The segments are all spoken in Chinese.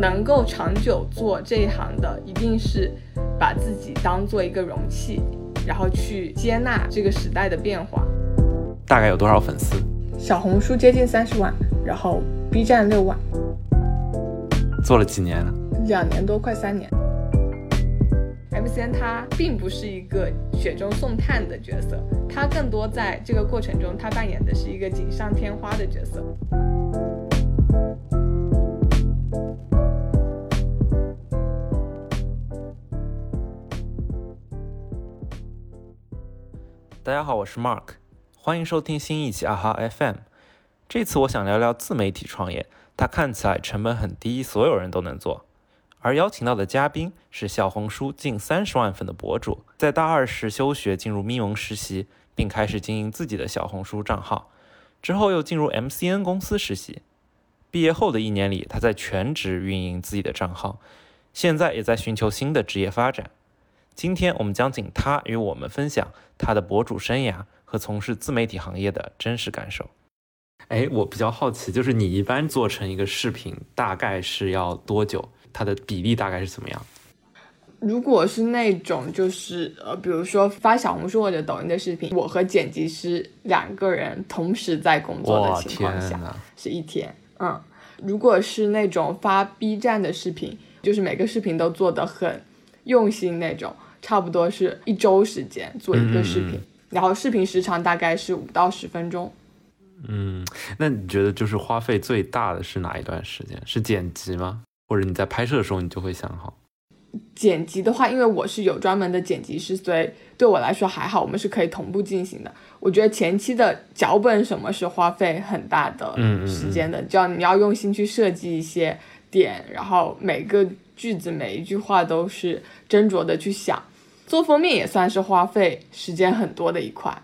能够长久做这一行的，一定是把自己当做一个容器，然后去接纳这个时代的变化。大概有多少粉丝？小红书接近三十万，然后 B 站六万。做了几年了？两年多，快三年。MCN 它并不是一个雪中送炭的角色，它更多在这个过程中，它扮演的是一个锦上添花的角色。大家好，我是 Mark，欢迎收听新一期啊哈 FM。这次我想聊聊自媒体创业，它看起来成本很低，所有人都能做。而邀请到的嘉宾是小红书近三十万粉的博主，在大二时休学进入咪蒙实习，并开始经营自己的小红书账号，之后又进入 MCN 公司实习。毕业后的一年里，他在全职运营自己的账号，现在也在寻求新的职业发展。今天我们将请他与我们分享他的博主生涯和从事自媒体行业的真实感受。哎，我比较好奇，就是你一般做成一个视频大概是要多久？它的比例大概是怎么样？如果是那种就是呃，比如说发小红书或者抖音的视频，我和剪辑师两个人同时在工作的情况下，是一天。嗯，如果是那种发 B 站的视频，就是每个视频都做的很用心那种。差不多是一周时间做一个视频，然后视频时长大概是五到十分钟。嗯，那你觉得就是花费最大的是哪一段时间？是剪辑吗？或者你在拍摄的时候你就会想好？剪辑的话，因为我是有专门的剪辑师，所以对我来说还好，我们是可以同步进行的。我觉得前期的脚本什么是花费很大的时间的，就要你要用心去设计一些点，然后每个句子每一句话都是斟酌的去想。做封面也算是花费时间很多的一块，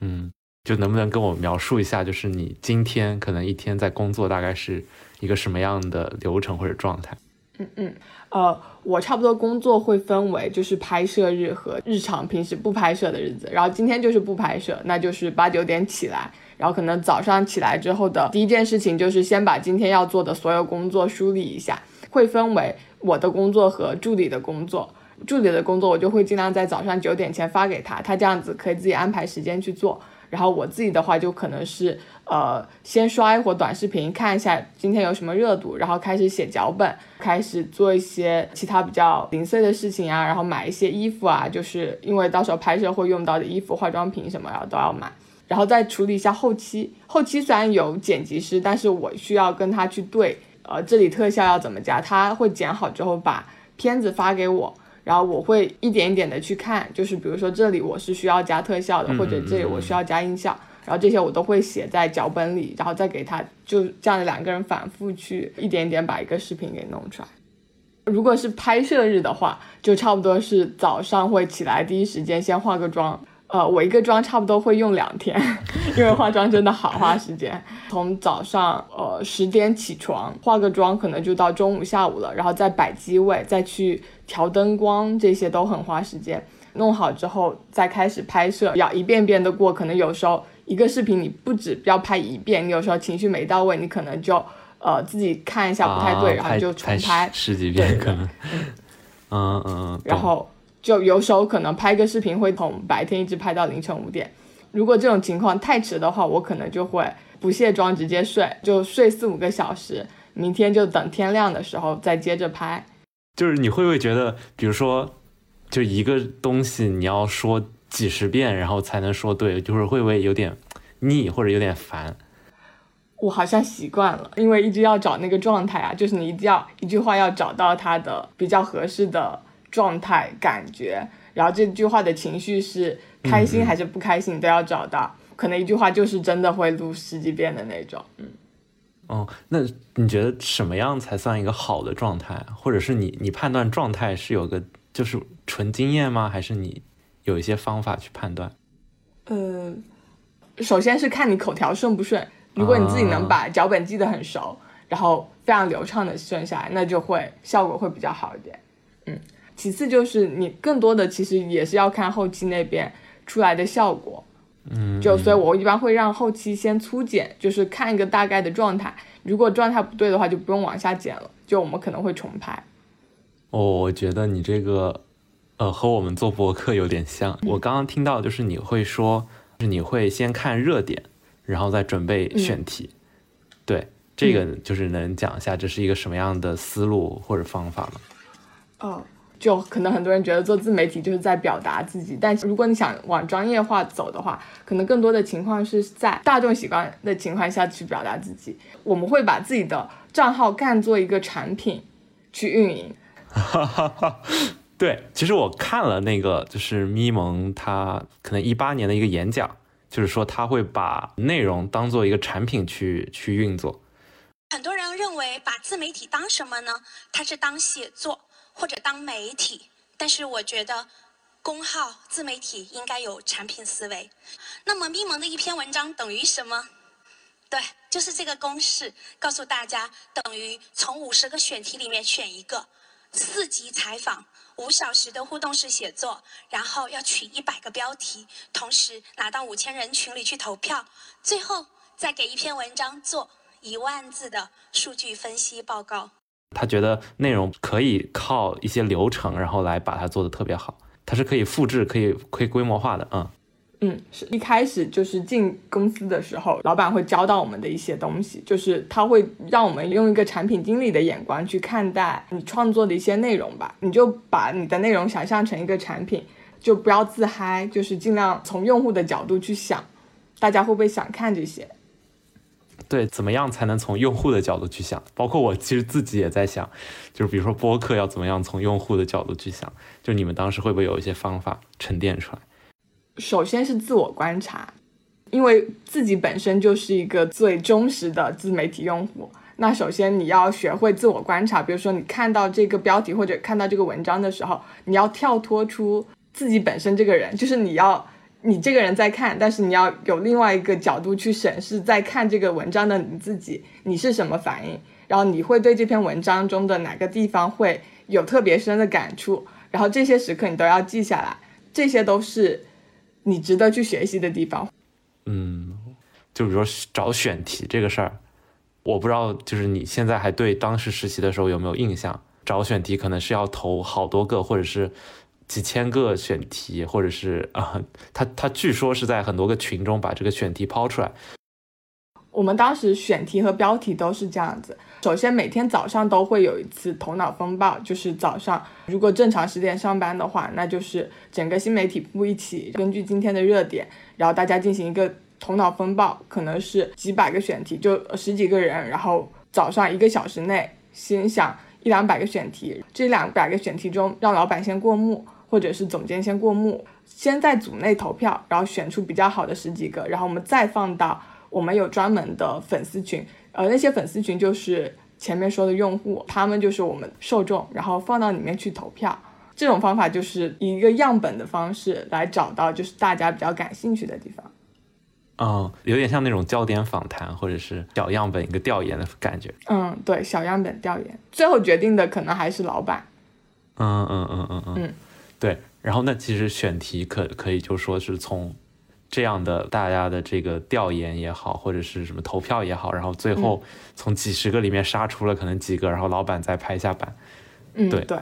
嗯，就能不能跟我描述一下，就是你今天可能一天在工作大概是一个什么样的流程或者状态？嗯嗯，呃，我差不多工作会分为就是拍摄日和日常平时不拍摄的日子，然后今天就是不拍摄，那就是八九点起来，然后可能早上起来之后的第一件事情就是先把今天要做的所有工作梳理一下，会分为我的工作和助理的工作。助理的工作我就会尽量在早上九点前发给他，他这样子可以自己安排时间去做。然后我自己的话就可能是，呃，先刷一会儿短视频，看一下今天有什么热度，然后开始写脚本，开始做一些其他比较零碎的事情啊，然后买一些衣服啊，就是因为到时候拍摄会用到的衣服、化妆品什么，然后都要买。然后再处理一下后期，后期虽然有剪辑师，但是我需要跟他去对，呃，这里特效要怎么加，他会剪好之后把片子发给我。然后我会一点一点的去看，就是比如说这里我是需要加特效的，或者这里我需要加音效，然后这些我都会写在脚本里，然后再给他就这样的两个人反复去一点一点把一个视频给弄出来。如果是拍摄日的话，就差不多是早上会起来第一时间先化个妆。呃，我一个妆差不多会用两天，因为化妆真的好花时间。从早上呃十点起床，化个妆可能就到中午下午了，然后再摆机位，再去调灯光，这些都很花时间。弄好之后再开始拍摄，要一遍遍的过。可能有时候一个视频你不止要拍一遍，你有时候情绪没到位，你可能就呃自己看一下不太对，然后就重拍十几遍可能。嗯嗯，然后。就有时候可能拍个视频会从白天一直拍到凌晨五点，如果这种情况太迟的话，我可能就会不卸妆直接睡，就睡四五个小时，明天就等天亮的时候再接着拍。就是你会不会觉得，比如说，就一个东西你要说几十遍，然后才能说对，就是会不会有点腻或者有点烦？我好像习惯了，因为一直要找那个状态啊，就是你一定要一句话要找到它的比较合适的。状态、感觉，然后这句话的情绪是开心还是不开心，都要找到。可能一句话就是真的会录十几遍的那种。嗯，哦，那你觉得什么样才算一个好的状态？或者是你你判断状态是有个就是纯经验吗？还是你有一些方法去判断？呃，首先是看你口条顺不顺。如果你自己能把脚本记得很熟，然后非常流畅的顺下来，那就会效果会比较好一点。嗯。其次就是你更多的其实也是要看后期那边出来的效果，嗯，就所以我一般会让后期先粗剪，就是看一个大概的状态。如果状态不对的话，就不用往下剪了。就我们可能会重拍。哦，我觉得你这个，呃，和我们做博客有点像。我刚刚听到就是你会说，就是你会先看热点，然后再准备选题。对，这个就是能讲一下这是一个什么样的思路或者方法吗？哦。就可能很多人觉得做自媒体就是在表达自己，但如果你想往专业化走的话，可能更多的情况是在大众习惯的情况下去表达自己。我们会把自己的账号干做一个产品去运营。对，其实我看了那个就是咪蒙他可能一八年的一个演讲，就是说他会把内容当做一个产品去去运作。很多人认为把自媒体当什么呢？它是当写作。或者当媒体，但是我觉得公号自媒体应该有产品思维。那么咪蒙的一篇文章等于什么？对，就是这个公式，告诉大家等于从五十个选题里面选一个，四级采访，五小时的互动式写作，然后要取一百个标题，同时拿到五千人群里去投票，最后再给一篇文章做一万字的数据分析报告。他觉得内容可以靠一些流程，然后来把它做的特别好。它是可以复制、可以可以规模化的。嗯嗯，是一开始就是进公司的时候，老板会教到我们的一些东西，就是他会让我们用一个产品经理的眼光去看待你创作的一些内容吧。你就把你的内容想象成一个产品，就不要自嗨，就是尽量从用户的角度去想，大家会不会想看这些。对，怎么样才能从用户的角度去想？包括我其实自己也在想，就是比如说播客要怎么样从用户的角度去想？就你们当时会不会有一些方法沉淀出来？首先是自我观察，因为自己本身就是一个最忠实的自媒体用户。那首先你要学会自我观察，比如说你看到这个标题或者看到这个文章的时候，你要跳脱出自己本身这个人，就是你要。你这个人在看，但是你要有另外一个角度去审视，在看这个文章的你自己，你是什么反应？然后你会对这篇文章中的哪个地方会有特别深的感触？然后这些时刻你都要记下来，这些都是你值得去学习的地方。嗯，就比如说找选题这个事儿，我不知道，就是你现在还对当时实习的时候有没有印象？找选题可能是要投好多个，或者是。几千个选题，或者是啊，他他据说是在很多个群中把这个选题抛出来。我们当时选题和标题都是这样子。首先每天早上都会有一次头脑风暴，就是早上如果正常十点上班的话，那就是整个新媒体部一起根据今天的热点，然后大家进行一个头脑风暴，可能是几百个选题，就十几个人，然后早上一个小时内先想一两百个选题，这两百个选题中让老板先过目。或者是总监先过目，先在组内投票，然后选出比较好的十几个，然后我们再放到我们有专门的粉丝群，呃，那些粉丝群就是前面说的用户，他们就是我们受众，然后放到里面去投票。这种方法就是以一个样本的方式来找到就是大家比较感兴趣的地方。嗯，有点像那种焦点访谈或者是小样本一个调研的感觉。嗯，对，小样本调研，最后决定的可能还是老板。嗯嗯嗯嗯嗯。对，然后那其实选题可可以就说是从这样的大家的这个调研也好，或者是什么投票也好，然后最后从几十个里面杀出了可能几个，然后老板再拍一下板。嗯，对对。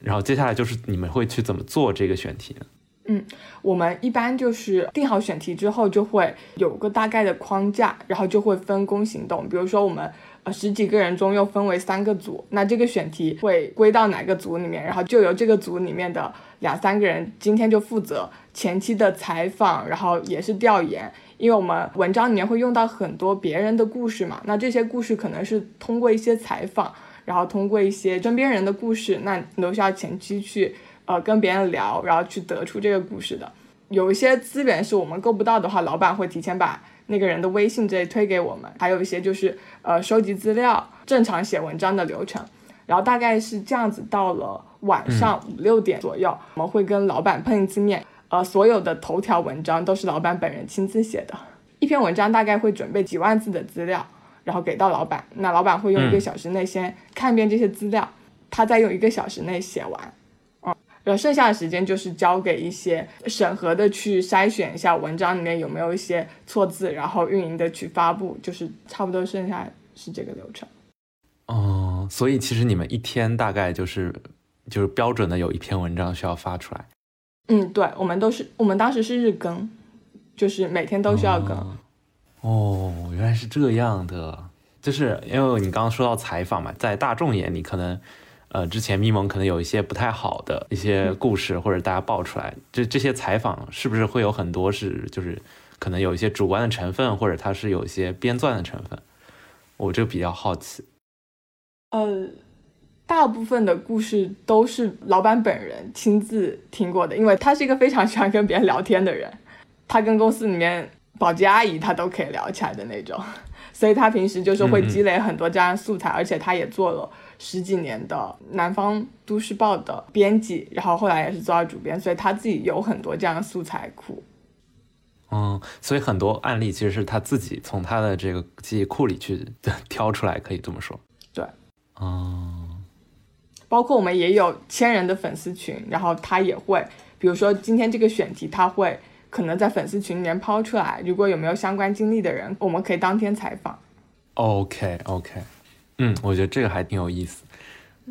然后接下来就是你们会去怎么做这个选题呢？嗯，我们一般就是定好选题之后，就会有个大概的框架，然后就会分工行动。比如说我们。呃，十几个人中又分为三个组，那这个选题会归到哪个组里面？然后就由这个组里面的两三个人今天就负责前期的采访，然后也是调研，因为我们文章里面会用到很多别人的故事嘛，那这些故事可能是通过一些采访，然后通过一些身边人的故事，那你都需要前期去呃跟别人聊，然后去得出这个故事的。有一些资源是我们够不到的话，老板会提前把。那个人的微信直接推给我们，还有一些就是呃收集资料、正常写文章的流程，然后大概是这样子。到了晚上五六点左右，我们会跟老板碰一次面。呃，所有的头条文章都是老板本人亲自写的，一篇文章大概会准备几万字的资料，然后给到老板。那老板会用一个小时内先看遍这些资料，他再用一个小时内写完。嗯，然后剩下的时间就是交给一些审核的去筛选一下文章里面有没有一些错字，然后运营的去发布，就是差不多剩下是这个流程。哦，所以其实你们一天大概就是就是标准的有一篇文章需要发出来。嗯，对，我们都是我们当时是日更，就是每天都需要更。哦，原来是这样的，就是因为你刚刚说到采访嘛，在大众眼里可能。呃，之前咪蒙可能有一些不太好的一些故事，或者大家爆出来，这这些采访是不是会有很多是就是可能有一些主观的成分，或者它是有一些编撰的成分？我就比较好奇。呃，大部分的故事都是老板本人亲自听过的，因为他是一个非常喜欢跟别人聊天的人，他跟公司里面保洁阿姨他都可以聊起来的那种，所以他平时就是会积累很多这样的素材，而且他也做了。十几年的南方都市报的编辑，然后后来也是做到主编，所以他自己有很多这样的素材库。嗯，所以很多案例其实是他自己从他的这个记忆库里去挑出来，可以这么说。对，嗯，包括我们也有千人的粉丝群，然后他也会，比如说今天这个选题，他会可能在粉丝群里面抛出来，如果有没有相关经历的人，我们可以当天采访。OK，OK。嗯，我觉得这个还挺有意思。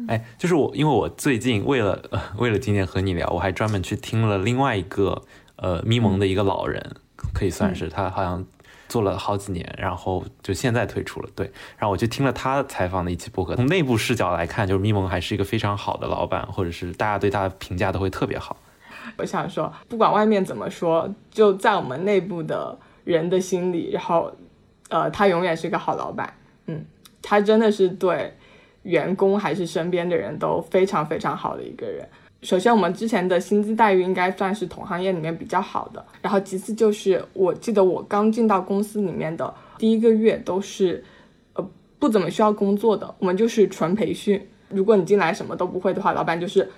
哎，就是我，因为我最近为了呃 为了今天和你聊，我还专门去听了另外一个呃咪蒙的一个老人，可以算是他好像做了好几年，然后就现在退出了。对，然后我就听了他采访的一期播客，从内部视角来看，就是咪蒙还是一个非常好的老板，或者是大家对他的评价都会特别好。我想说，不管外面怎么说，就在我们内部的人的心里，然后呃，他永远是一个好老板。嗯。他真的是对员工还是身边的人都非常非常好的一个人。首先，我们之前的薪资待遇应该算是同行业里面比较好的。然后，其次就是我记得我刚进到公司里面的第一个月都是呃不怎么需要工作的，我们就是纯培训。如果你进来什么都不会的话，老板就是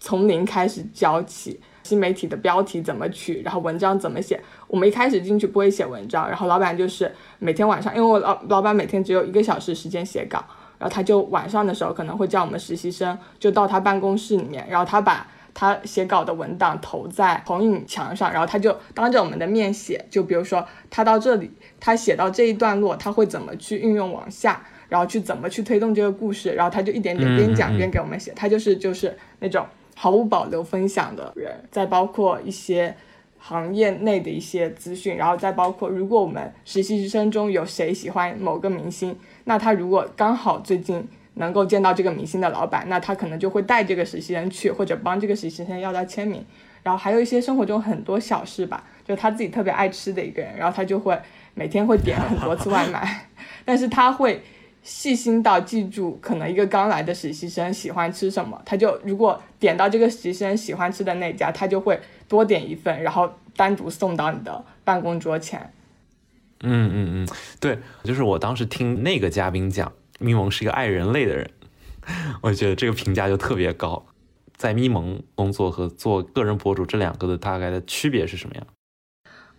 从零开始教起。新媒体的标题怎么取，然后文章怎么写？我们一开始进去不会写文章，然后老板就是每天晚上，因为我老老板每天只有一个小时时间写稿，然后他就晚上的时候可能会叫我们实习生就到他办公室里面，然后他把他写稿的文档投在投影墙上，然后他就当着我们的面写，就比如说他到这里，他写到这一段落，他会怎么去运用往下，然后去怎么去推动这个故事，然后他就一点点边讲边给我们写，他就是就是那种。毫无保留分享的人，再包括一些行业内的一些资讯，然后再包括，如果我们实习生中有谁喜欢某个明星，那他如果刚好最近能够见到这个明星的老板，那他可能就会带这个实习生去，或者帮这个实习生要到签名。然后还有一些生活中很多小事吧，就他自己特别爱吃的一个人，然后他就会每天会点很多次外卖，但是他会。细心到记住，可能一个刚来的实习生喜欢吃什么，他就如果点到这个实习生喜欢吃的那家，他就会多点一份，然后单独送到你的办公桌前。嗯嗯嗯，对，就是我当时听那个嘉宾讲，咪蒙是一个爱人类的人，我觉得这个评价就特别高。在咪蒙工作和做个人博主这两个的大概的区别是什么样？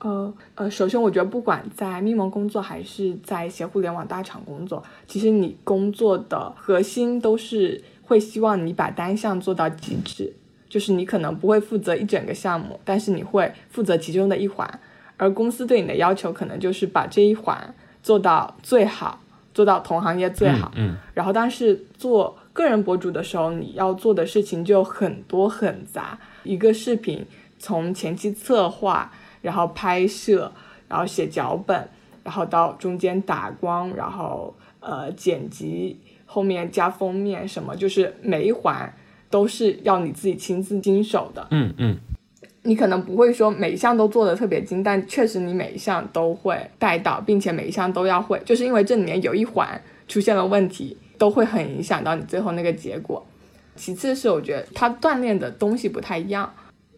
呃呃，首先我觉得不管在密蒙工作还是在一些互联网大厂工作，其实你工作的核心都是会希望你把单项做到极致，就是你可能不会负责一整个项目，但是你会负责其中的一环，而公司对你的要求可能就是把这一环做到最好，做到同行业最好。嗯。然后，但是做个人博主的时候，你要做的事情就很多很杂，一个视频从前期策划。然后拍摄，然后写脚本，然后到中间打光，然后呃剪辑，后面加封面什么，就是每一环都是要你自己亲自经手的。嗯嗯，你可能不会说每一项都做的特别精，但确实你每一项都会带到，并且每一项都要会，就是因为这里面有一环出现了问题，都会很影响到你最后那个结果。其次是我觉得他锻炼的东西不太一样。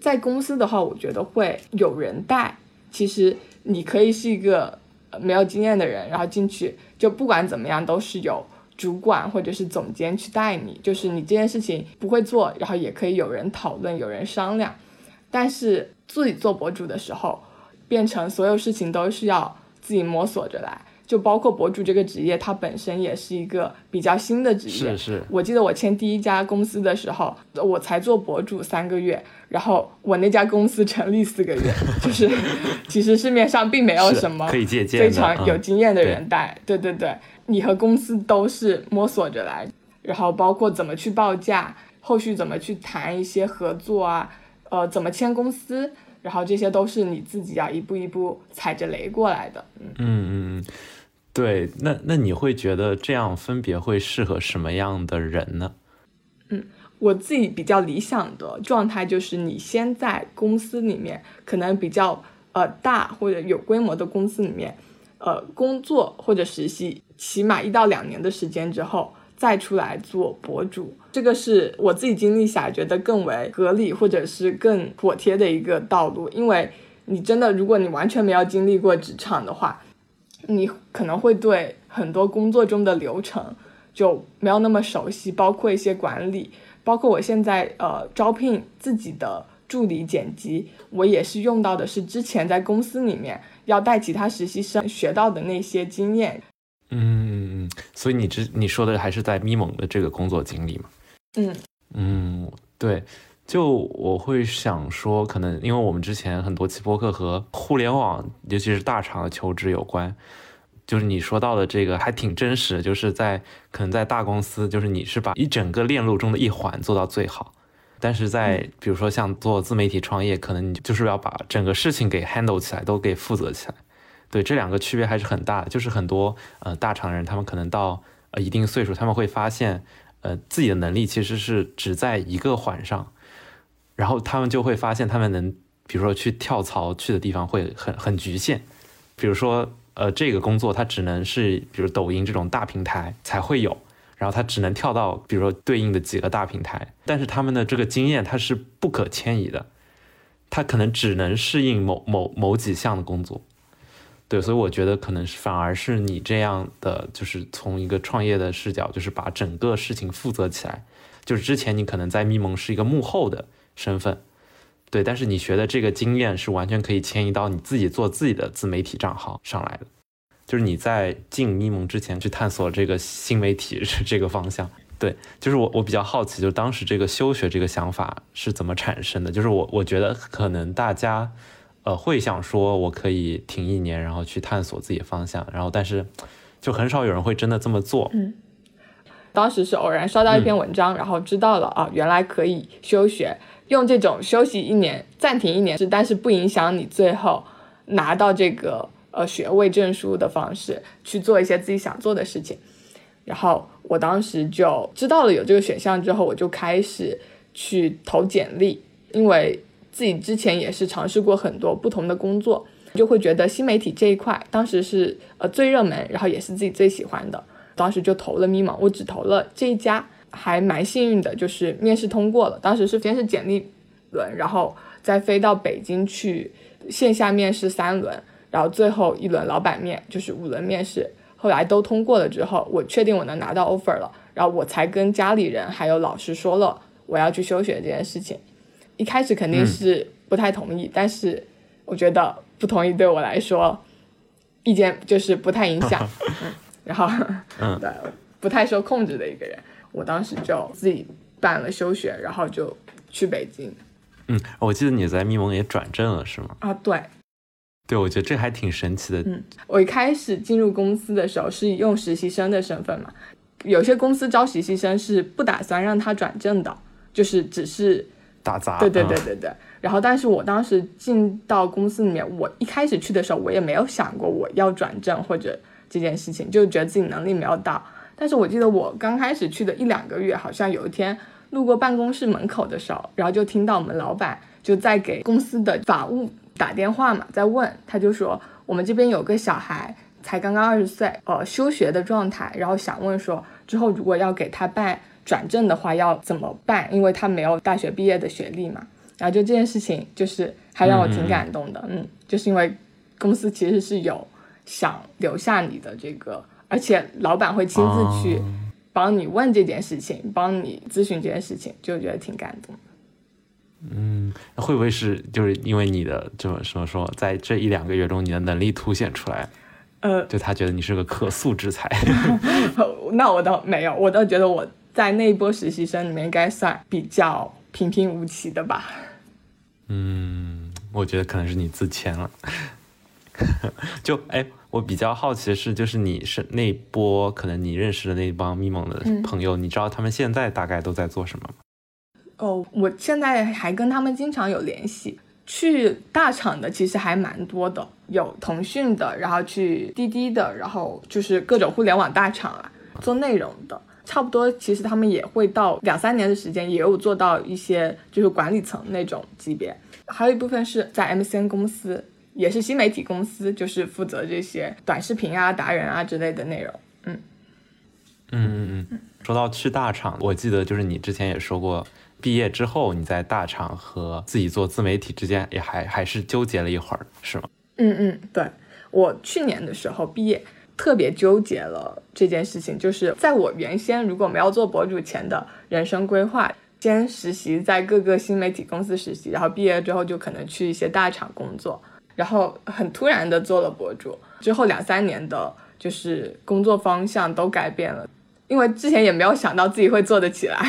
在公司的话，我觉得会有人带。其实你可以是一个没有经验的人，然后进去就不管怎么样都是有主管或者是总监去带你。就是你这件事情不会做，然后也可以有人讨论，有人商量。但是自己做博主的时候，变成所有事情都是要自己摸索着来。就包括博主这个职业，它本身也是一个比较新的职业。是是，我记得我签第一家公司的时候，我才做博主三个月，然后我那家公司成立四个月，就是其实市面上并没有什么可以借鉴非常有经验的人嗯带。对对对，你和公司都是摸索着来，然后包括怎么去报价，后续怎么去谈一些合作啊，呃，怎么签公司。然后这些都是你自己要一步一步踩着雷过来的，嗯嗯嗯嗯，对，那那你会觉得这样分别会适合什么样的人呢？嗯我自己比较理想的状态就是，你先在公司里面，可能比较呃大或者有规模的公司里面，呃工作或者实习，起码一到两年的时间之后，再出来做博主。这个是我自己经历下来觉得更为合理或者是更妥帖的一个道路，因为你真的，如果你完全没有经历过职场的话，你可能会对很多工作中的流程就没有那么熟悉，包括一些管理。包括我现在呃招聘自己的助理剪辑，我也是用到的是之前在公司里面要带其他实习生学到的那些经验。嗯嗯，所以你之你说的还是在咪蒙的这个工作经历嘛？嗯嗯，对，就我会想说，可能因为我们之前很多期播客和互联网，尤其是大厂的求职有关。就是你说到的这个还挺真实，就是在可能在大公司，就是你是把一整个链路中的一环做到最好，但是在比如说像做自媒体创业，可能你就是要把整个事情给 handle 起来，都给负责起来。对，这两个区别还是很大的。就是很多呃大厂人，他们可能到呃一定岁数，他们会发现，呃自己的能力其实是只在一个环上，然后他们就会发现他们能，比如说去跳槽去的地方会很很局限，比如说。呃，这个工作它只能是比如抖音这种大平台才会有，然后它只能跳到比如说对应的几个大平台，但是他们的这个经验它是不可迁移的，它可能只能适应某某某几项的工作。对，所以我觉得可能是反而是你这样的，就是从一个创业的视角，就是把整个事情负责起来。就是之前你可能在咪蒙是一个幕后的身份。对，但是你学的这个经验是完全可以迁移到你自己做自己的自媒体账号上来的，就是你在进咪蒙之前去探索这个新媒体 这个方向。对，就是我我比较好奇，就是当时这个休学这个想法是怎么产生的？就是我我觉得可能大家呃会想说我可以停一年，然后去探索自己的方向，然后但是就很少有人会真的这么做。嗯，当时是偶然刷到一篇文章，然后知道了啊，原来可以休学。用这种休息一年、暂停一年是，但是不影响你最后拿到这个呃学位证书的方式去做一些自己想做的事情。然后我当时就知道了有这个选项之后，我就开始去投简历，因为自己之前也是尝试过很多不同的工作，就会觉得新媒体这一块当时是呃最热门，然后也是自己最喜欢的，当时就投了咪蒙，我只投了这一家。还蛮幸运的，就是面试通过了。当时是先是简历轮，然后再飞到北京去线下面试三轮，然后最后一轮老板面，就是五轮面试。后来都通过了之后，我确定我能拿到 offer 了，然后我才跟家里人还有老师说了我要去休学这件事情。一开始肯定是不太同意，嗯、但是我觉得不同意对我来说意见就是不太影响，嗯，然后嗯，对，不太受控制的一个人。我当时就自己办了休学，然后就去北京。嗯，我记得你在密蒙也转正了，是吗？啊，对，对，我觉得这还挺神奇的。嗯，我一开始进入公司的时候是用实习生的身份嘛，有些公司招实习生是不打算让他转正的，就是只是打杂。对对对对对。然后，但是我当时进到公司里面，我一开始去的时候，我也没有想过我要转正或者这件事情，就觉得自己能力没有到。但是我记得我刚开始去的一两个月，好像有一天路过办公室门口的时候，然后就听到我们老板就在给公司的法务打电话嘛，在问，他就说我们这边有个小孩才刚刚二十岁，呃，休学的状态，然后想问说之后如果要给他办转正的话要怎么办，因为他没有大学毕业的学历嘛。然后就这件事情就是还让我挺感动的，嗯,就是因为公司其实是有想留下你的这个。而且老板会亲自去帮你问这件事情，帮你咨询这件事情，就觉得挺感动。嗯，会不会是就是因为你的这么什么说，在这一两个月中，你的能力凸显出来？呃，就他觉得你是个可塑之才。那我倒没有，我倒觉得我在那一波实习生里面应该算比较平平无奇的吧。嗯，我觉得可能是你自谦了。就哎，我比较好奇的是，就是你是那波可能你认识的那帮咪蒙的朋友，你知道他们现在大概都在做什么吗？哦，我现在还跟他们经常有联系。去大厂的其实还蛮多的，有腾讯的，然后去滴滴的，然后就是各种互联网大厂啊，做内容的，差不多。其实他们也会到两三年的时间，也有做到一些就是管理层那种级别。还有一部分是在 MCN 公司，也是新媒体公司，就是负责这些短视频啊、达人啊之类的内容。嗯嗯嗯嗯。说到去大厂，我记得就是你之前也说过。毕业之后，你在大厂和自己做自媒体之间也还还是纠结了一会儿，是吗？嗯嗯，对我去年的时候毕业，特别纠结了这件事情，就是在我原先如果没有做博主前的人生规划，先实习在各个新媒体公司实习，然后毕业之后就可能去一些大厂工作，然后很突然的做了博主，之后两三年的就是工作方向都改变了，因为之前也没有想到自己会做得起来。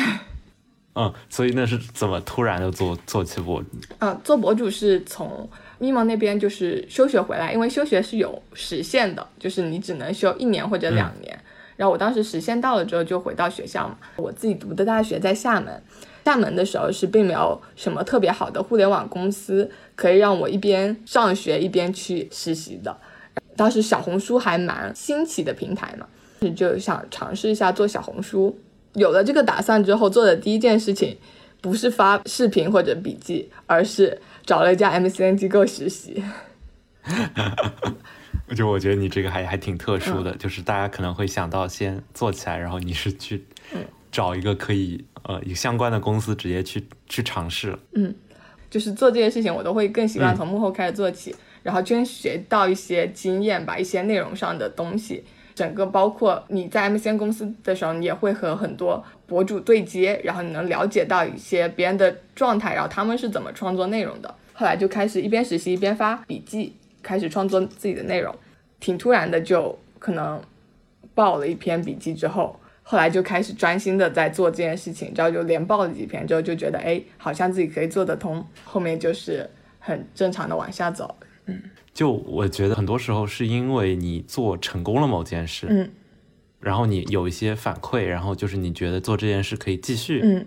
嗯，所以那是怎么突然的做做起博主？嗯，做博主是从咪蒙那边就是休学回来，因为休学是有时限的，就是你只能休一年或者两年。然后我当时时限到了之后就回到学校嘛。我自己读的大学在厦门，厦门的时候是并没有什么特别好的互联网公司可以让我一边上学一边去实习的。当时小红书还蛮新奇的平台嘛，就想尝试一下做小红书。有了这个打算之后，做的第一件事情不是发视频或者笔记，而是找了一家 MCN 机构实习。就我觉得你这个还还挺特殊的，就是大家可能会想到先做起来，然后你是去找一个可以呃有相关的公司直接去去尝试。嗯，就是做这些事情，我都会更习惯从幕后开始做起，然后先学到一些经验，把一些内容上的东西。整个包括你在 MCN 公司的时候，你也会和很多博主对接，然后你能了解到一些别人的状态，然后他们是怎么创作内容的。后来就开始一边实习一边发笔记，开始创作自己的内容。挺突然的，就可能爆了一篇笔记之后，后来就开始专心的在做这件事情，然后就连报了几篇之后，就觉得哎，好像自己可以做得通。后面就是很正常的往下走，嗯。就我觉得很多时候是因为你做成功了某件事，嗯，然后你有一些反馈，然后就是你觉得做这件事可以继续，嗯，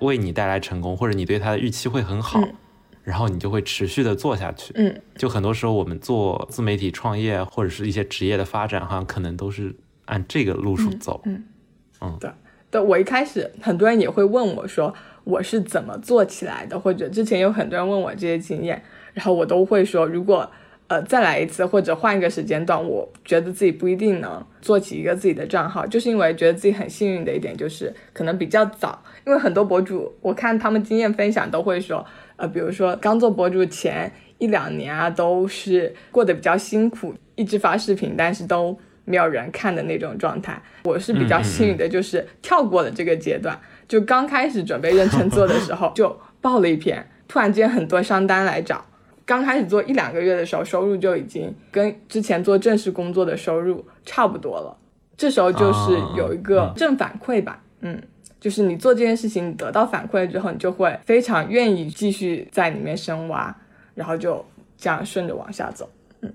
为你带来成功，或者你对他的预期会很好，然后你就会持续的做下去，嗯，就很多时候我们做自媒体创业或者是一些职业的发展，好像可能都是按这个路数走，嗯，嗯，对，对我一开始很多人也会问我说我是怎么做起来的，或者之前有很多人问我这些经验，然后我都会说如果。呃，再来一次或者换一个时间段，我觉得自己不一定能做起一个自己的账号，就是因为觉得自己很幸运的一点就是可能比较早，因为很多博主我看他们经验分享都会说，呃，比如说刚做博主前一两年啊，都是过得比较辛苦，一直发视频，但是都没有人看的那种状态。我是比较幸运的，就是跳过了这个阶段，就刚开始准备认真做的时候 就爆了一篇，突然间很多商单来找。刚开始做一两个月的时候，收入就已经跟之前做正式工作的收入差不多了。这时候就是有一个正反馈吧，嗯，就是你做这件事情，你得到反馈之后，你就会非常愿意继续在里面深挖，然后就这样顺着往下走，嗯。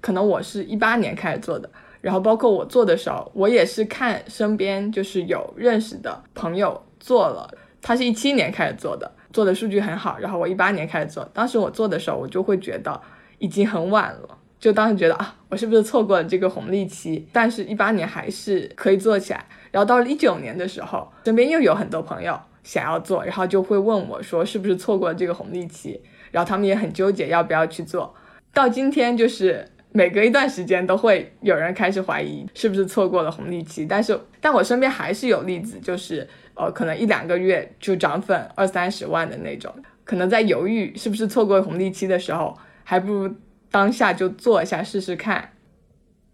可能我是一八年开始做的，然后包括我做的时候，我也是看身边就是有认识的朋友做了，他是一七年开始做的。做的数据很好，然后我一八年开始做，当时我做的时候，我就会觉得已经很晚了，就当时觉得啊，我是不是错过了这个红利期？但是，一八年还是可以做起来。然后到了一九年的时候，身边又有很多朋友想要做，然后就会问我说，是不是错过了这个红利期？然后他们也很纠结要不要去做。到今天，就是每隔一段时间都会有人开始怀疑是不是错过了红利期，但是，但我身边还是有例子，就是。呃，可能一两个月就涨粉二三十万的那种，可能在犹豫是不是错过红利期的时候，还不如当下就做一下试试看。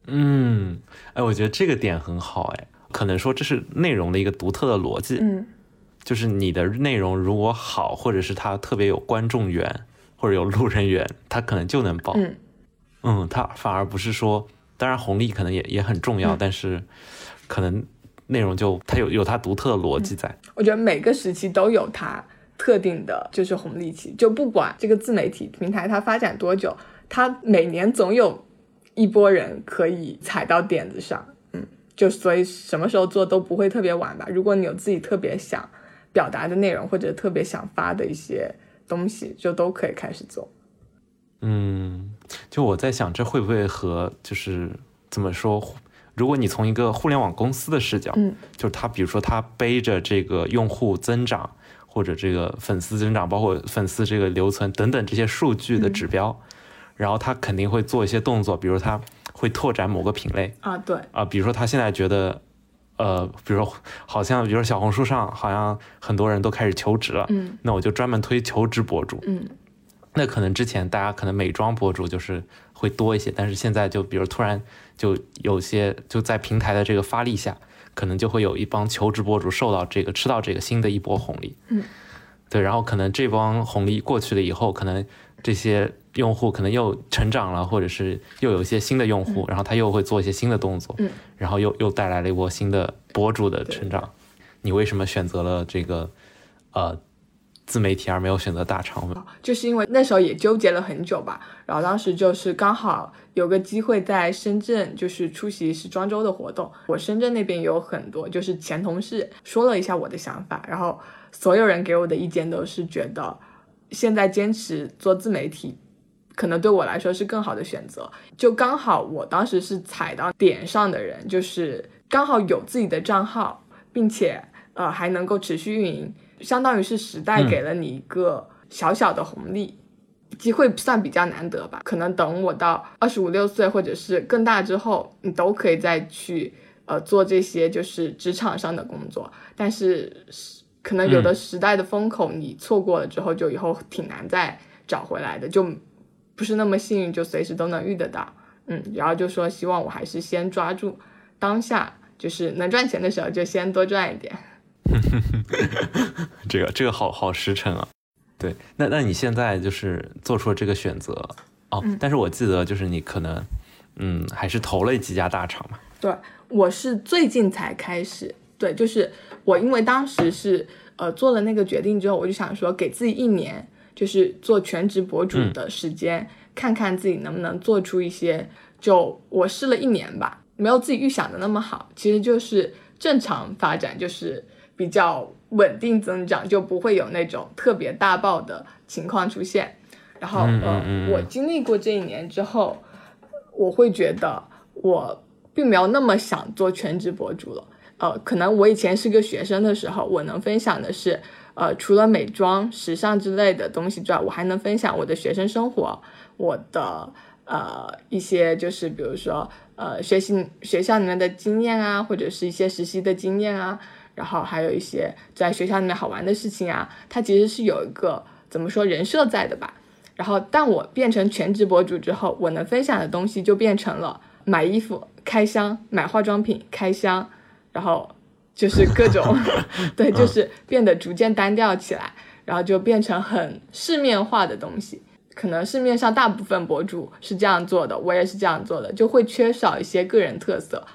嗯，哎，我觉得这个点很好，哎，可能说这是内容的一个独特的逻辑。嗯，就是你的内容如果好，或者是它特别有观众缘或者有路人缘，它可能就能爆。嗯，嗯，它反而不是说当然红利可能也也很重要，但是可能内容就它有有它独特的逻辑在。我觉得每个时期都有它特定的，就是红利期。就不管这个自媒体平台它发展多久，它每年总有一波人可以踩到点子上。嗯，就所以什么时候做都不会特别晚吧。如果你有自己特别想表达的内容，或者特别想发的一些东西，就都可以开始做。嗯，就我在想，这会不会和就是怎么说？如果你从一个互联网公司的视角，嗯，就是他，比如说他背着这个用户增长或者这个粉丝增长，包括粉丝这个留存等等这些数据的指标，然后他肯定会做一些动作，比如他会拓展某个品类啊，对啊，比如说他现在觉得，呃，比如说好像，比如说小红书上好像很多人都开始求职了，嗯，那我就专门推求职博主，嗯。那可能之前大家可能美妆博主就是会多一些，但是现在就比如突然就有些就在平台的这个发力下，可能就会有一帮求职博主受到这个吃到这个新的一波红利。嗯，对，然后可能这帮红利过去了以后，可能这些用户可能又成长了，或者是又有一些新的用户，然后他又会做一些新的动作，嗯，然后又又带来了一波新的博主的成长。你为什么选择了这个呃？自媒体而没有选择大厂，就是因为那时候也纠结了很久吧。然后当时就是刚好有个机会在深圳，就是出席时装周的活动。我深圳那边有很多就是前同事，说了一下我的想法，然后所有人给我的意见都是觉得现在坚持做自媒体，可能对我来说是更好的选择。就刚好我当时是踩到点上的人，就是刚好有自己的账号，并且呃还能够持续运营。相当于是时代给了你一个小小的红利，机会算比较难得吧。可能等我到二十五六岁或者是更大之后，你都可以再去呃做这些就是职场上的工作。但是可能有的时代的风口你错过了之后，就以后挺难再找回来的，就不是那么幸运，就随时都能遇得到。嗯，然后就说希望我还是先抓住当下，就是能赚钱的时候就先多赚一点。这个这个好好实诚啊，对，那那你现在就是做出了这个选择哦，但是我记得就是你可能嗯还是投了几家大厂嘛，对，我是最近才开始，对，就是我因为当时是呃做了那个决定之后，我就想说给自己一年就是做全职博主的时间，看看自己能不能做出一些，就我试了一年吧，没有自己预想的那么好，其实就是正常发展，就是。比较稳定增长，就不会有那种特别大爆的情况出现。然后，呃，我经历过这一年之后，我会觉得我并没有那么想做全职博主了。呃，可能我以前是个学生的时候，我能分享的是，呃，除了美妆、时尚之类的东西之外，我还能分享我的学生生活，我的呃一些就是比如说呃学习学校里面的经验啊，或者是一些实习的经验啊。然后还有一些在学校里面好玩的事情啊，它其实是有一个怎么说人设在的吧。然后，但我变成全职博主之后，我能分享的东西就变成了买衣服、开箱、买化妆品、开箱，然后就是各种，对，就是变得逐渐单调起来，然后就变成很市面化的东西。可能市面上大部分博主是这样做的，我也是这样做的，就会缺少一些个人特色。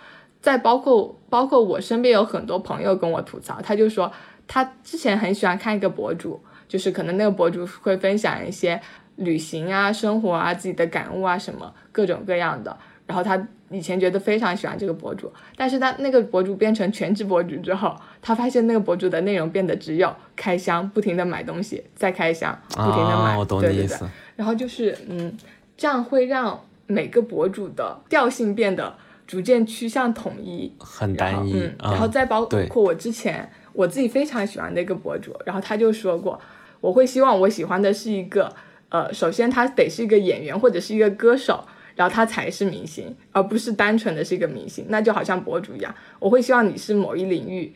再包括包括我身边有很多朋友跟我吐槽，他就说他之前很喜欢看一个博主，就是可能那个博主会分享一些旅行啊、生活啊、自己的感悟啊什么各种各样的。然后他以前觉得非常喜欢这个博主，但是他那个博主变成全职博主之后，他发现那个博主的内容变得只有开箱，不停的买东西，再开箱，不停的买。我懂你意思。然后就是嗯，这样会让每个博主的调性变得。逐渐趋向统一，很单一，嗯，然后再包括我之前我自己非常喜欢的一个博主，然后他就说过，我会希望我喜欢的是一个，呃，首先他得是一个演员或者是一个歌手，然后他才是明星，而不是单纯的是一个明星，那就好像博主一样，我会希望你是某一领域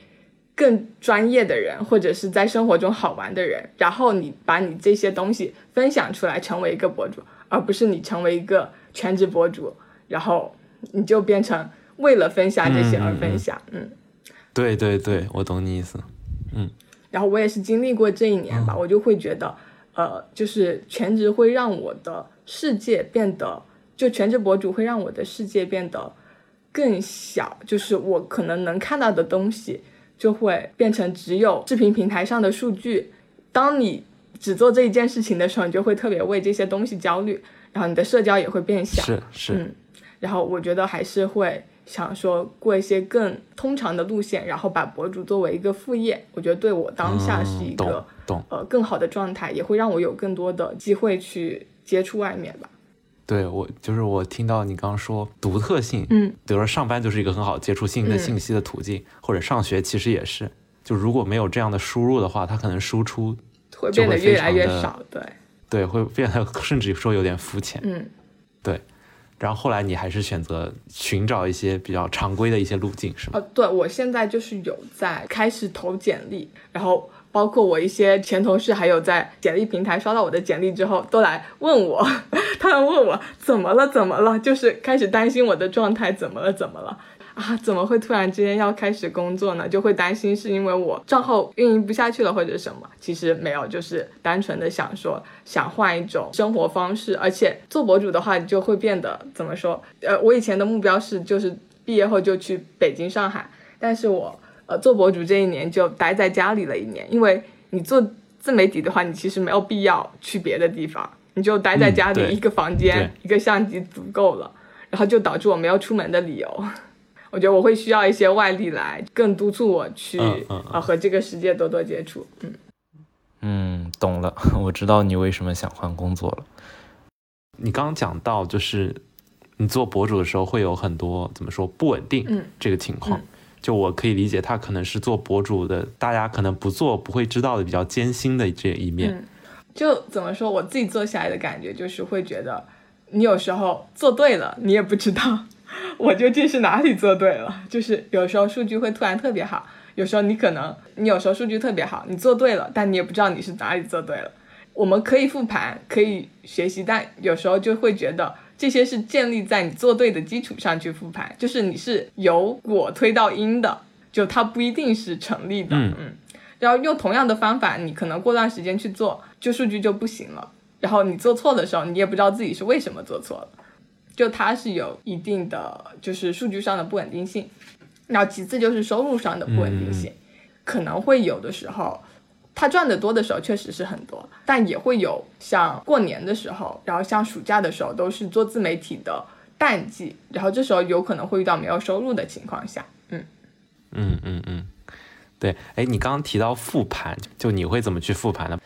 更专业的人，或者是在生活中好玩的人，然后你把你这些东西分享出来，成为一个博主，而不是你成为一个全职博主，然后。你就变成为了分享这些而分享，嗯，对对对，我懂你意思，嗯。然后我也是经历过这一年吧，我就会觉得，呃，就是全职会让我的世界变得就全职博主会让我的世界变得更小，就是我可能能看到的东西就会变成只有视频平台上的数据。当你只做这一件事情的时候，你就会特别为这些东西焦虑，然后你的社交也会变小。是是，嗯，然后我觉得还是会想说过一些更通常的路线，然后把博主作为一个副业，我觉得对我当下是一个、懂。呃更好的状态，也会让我有更多的机会去接触外面吧。对我就是我听到你刚刚说独特性，嗯，比如说上班就是一个很好接触新的嗯信息的途径，或者上学其实也是。就如果没有这样的输入的话，它可能输出会变得越来越少，对，对会变得 甚至说有点肤浅。嗯，对。然后后来你还是选择寻找一些比较常规的一些路径，是吗？呃，对我现在就是有在开始投简历，然后包括我一些前同事，还有在简历平台刷到我的简历之后，都来问我，他们问我怎么了，怎么了，就是开始担心我的状态怎么了，怎么了。啊，怎么会突然之间要开始工作呢？就会担心是因为我账号运营不下去了，或者什么？其实没有，就是单纯的想说想换一种生活方式，而且做博主的话，你就会变得怎么说？呃，我以前的目标是就是毕业后就去北京、上海，但是我呃做博主这一年就待在家里了一年，因为你做自媒体的话，你其实没有必要去别的地方，你就待在家里一个房间、一个相机足够了，然后就导致我没有出门的理由。我觉得我会需要一些外力来更督促我去啊嗯嗯呃和这个世界多多接触。嗯，嗯，懂了，我知道你为什么想换工作了。你刚刚讲到，就是你做博主的时候会有很多怎么说不稳定，嗯，这个情况，嗯就我可以理解，他可能是做博主的，大家可能不做不会知道的比较艰辛的这一面。嗯就怎么说，我自己做下来的感觉就是会觉得，你有时候做对了，你也不知道我究竟是哪里做对了。就是有时候数据会突然特别好，有时候你可能你有时候数据特别好，你做对了，但你也不知道你是哪里做对了。我们可以复盘，可以学习，但有时候就会觉得这些是建立在你做对的基础上去复盘，就是你是由果推到因的，就它不一定是成立的。嗯嗯然后用同样的方法，你可能过段时间去做，就数据就不行了。然后你做错的时候，你也不知道自己是为什么做错了，就它是有一定的就是数据上的不稳定性。然后其次就是收入上的不稳定性，可能会有的时候，他赚的多的时候确实是很多，但也会有像过年的时候，然后像暑假的时候都是做自媒体的淡季，然后这时候有可能会遇到没有收入的情况下，嗯。嗯嗯嗯，对。哎，你刚刚提到复盘，就你会怎么去复盘呢？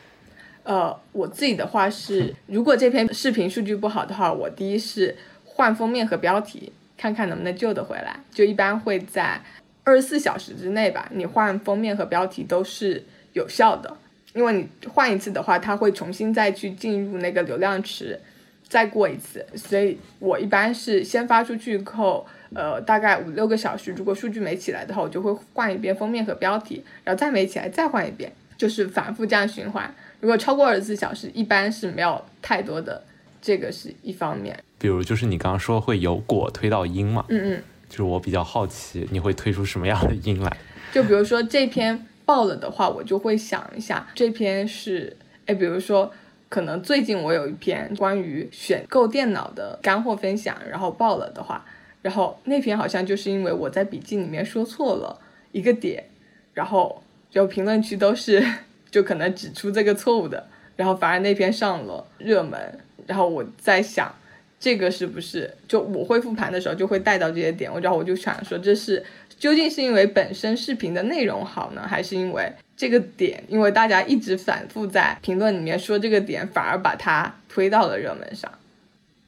呃，我自己的话是，如果这篇视频数据不好的话，我第一是换封面和标题，看看能不能救得回来。就一般会在二十四小时之内吧，你换封面和标题都是有效的，因为你换一次的话，它会重新再去进入那个流量池，再过一次。所以我一般是先发出去后，呃，大概五六个小时，如果数据没起来的话，我就会换一遍封面和标题，然后再没起来再换一遍，就是反复这样循环。如果超过二十四小时，一般是没有太多的，这个是一方面。比如就是你刚刚说会由果推到因嘛，嗯嗯，就是我比较好奇你会推出什么样的因来？就比如说这篇爆了的话，我就会想一下这篇是，哎，比如说可能最近我有一篇关于选购电脑的干货分享，然后爆了的话，然后那篇好像就是因为我在笔记里面说错了一个点，然后就评论区都是就可能指出这个错误的，然后反而那篇上了热门，然后我在想。这个是不是就我会复盘的时候就会带到这些点，我然后我就想说，这是究竟是因为本身视频的内容好呢，还是因为这个点，因为大家一直反复在评论里面说这个点，反而把它推到了热门上。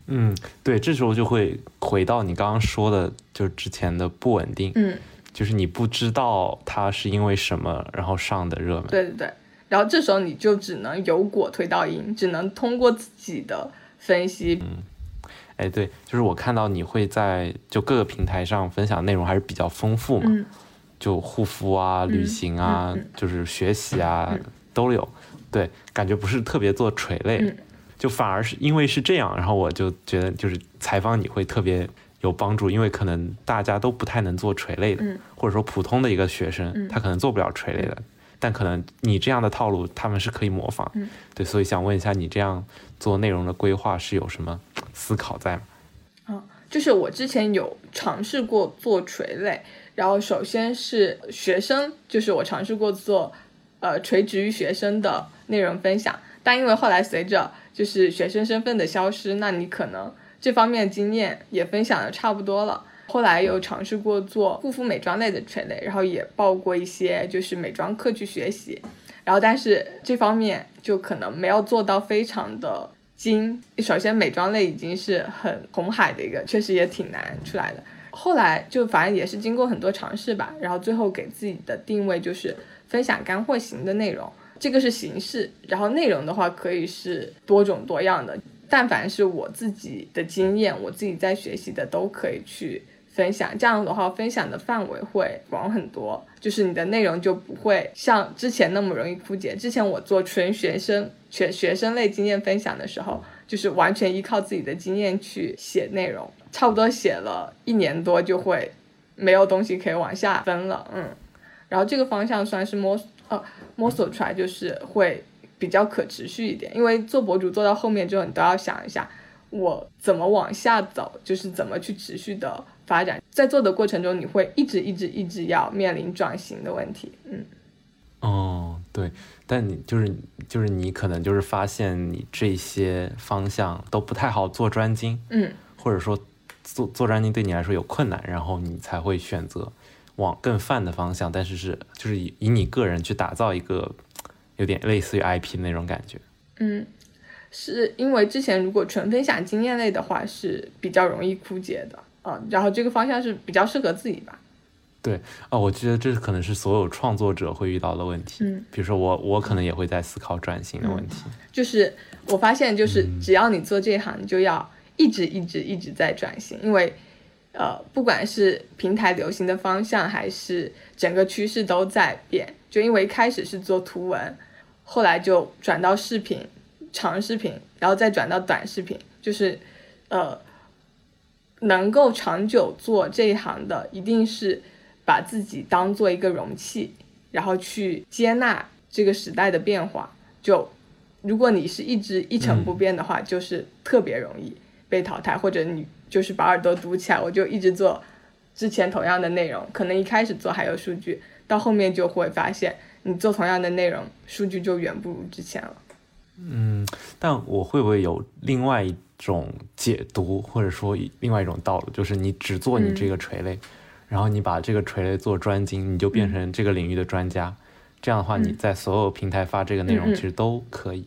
嗯，对，这时候就会回到你刚刚说的，就是之前的不稳定，嗯，就是你不知道它是因为什么然后上的热门。对对对，然后这时候你就只能由果推到因，只能通过自己的分析，嗯哎，对，就是我看到你会在就各个平台上分享内容还是比较丰富嘛，嗯就护肤啊、旅行啊，嗯嗯就是学习啊、都有。对，感觉不是特别做垂类，嗯就反而是因为是这样，然后我就觉得就是采访你会特别有帮助，因为可能大家都不太能做垂类的，嗯或者说普通的一个学生，嗯他可能做不了垂类的。但可能你这样的套路，他们是可以模仿，嗯对，所以想问一下，你这样做内容的规划是有什么思考在吗？嗯就是我之前有尝试过做垂类，然后首先是学生，就是我尝试过做，呃，垂直于学生的内容分享，但因为后来随着就是学生身份的消失，那你可能这方面经验也分享的差不多了。后来又尝试过做护肤美妆类的垂类，然后也报过一些就是美妆课去学习，然后但是这方面就可能没有做到非常的精。首先美妆类已经是很红海的一个，确实也挺难出来的。后来就反正也是经过很多尝试吧，然后最后给自己的定位就是分享干货型的内容，这个是形式，然后内容的话可以是多种多样的，但凡是我自己的经验，我自己在学习的都可以去。分享这样的话，分享的范围会广很多，就是你的内容就不会像之前那么容易枯竭。之前我做纯学生、全学生类经验分享的时候，就是完全依靠自己的经验去写内容，差不多写了一年多就会没有东西可以往下分了。嗯，然后这个方向算是摸呃摸索出来，就是会比较可持续一点。因为做博主做到后面之后，你都要想一下我怎么往下走，就是怎么去持续的。发展在做的过程中，你会一直一直一直要面临转型的问题。嗯，哦，对，但你就是就是你可能就是发现你这些方向都不太好做专精，嗯，或者说做做专精对你来说有困难，然后你才会选择往更泛的方向，但是是就是以以你个人去打造一个有点类似于 IP 的那种感觉。嗯，是因为之前如果纯分享经验类的话是比较容易枯竭的。嗯，然后这个方向是比较适合自己吧？对，啊，我觉得这可能是所有创作者会遇到的问题。嗯，比如说我，我可能也会在思考转型的问题。就是我发现，就是只要你做这一行，你就要一直一直一直在转型，因为呃，不管是平台流行的方向，还是整个趋势都在变。就因为一开始是做图文，后来就转到视频、长视频，然后再转到短视频，就是呃。能够长久做这一行的，一定是把自己当做一个容器，然后去接纳这个时代的变化。就如果你是一直一成不变的话，就是特别容易被淘汰，或者你就是把耳朵堵起来，我就一直做之前同样的内容。可能一开始做还有数据，到后面就会发现你做同样的内容，数据就远不如之前了。嗯，但我会不会有另外一？种解读，或者说另外一种道路，就是你只做你这个垂类，然后你把这个垂类做专精，你就变成这个领域的专家。这样的话，你在所有平台发这个内容其实都可以，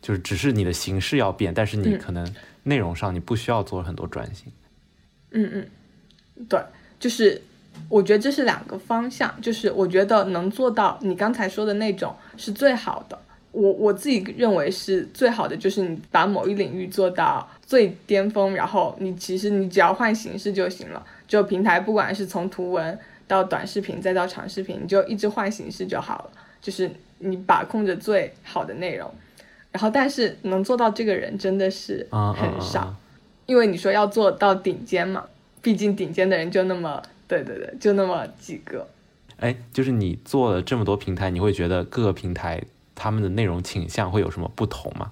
就是只是你的形式要变，但是你可能内容上你不需要做很多转型。嗯嗯，对，就是我觉得这是两个方向，就是我觉得能做到你刚才说的那种是最好的。我我自己认为是最好的，就是你把某一领域做到最巅峰，然后你其实你只要换形式就行了。就平台，不管是从图文到短视频再到长视频，你就一直换形式就好了。就是你把控着最好的内容，然后但是能做到这个人真的是很少，因为你说要做到顶尖嘛，毕竟顶尖的人就那么对对对，就那么几个。哎，就是你做了这么多平台，你会觉得各个平台。他们的内容倾向会有什么不同吗？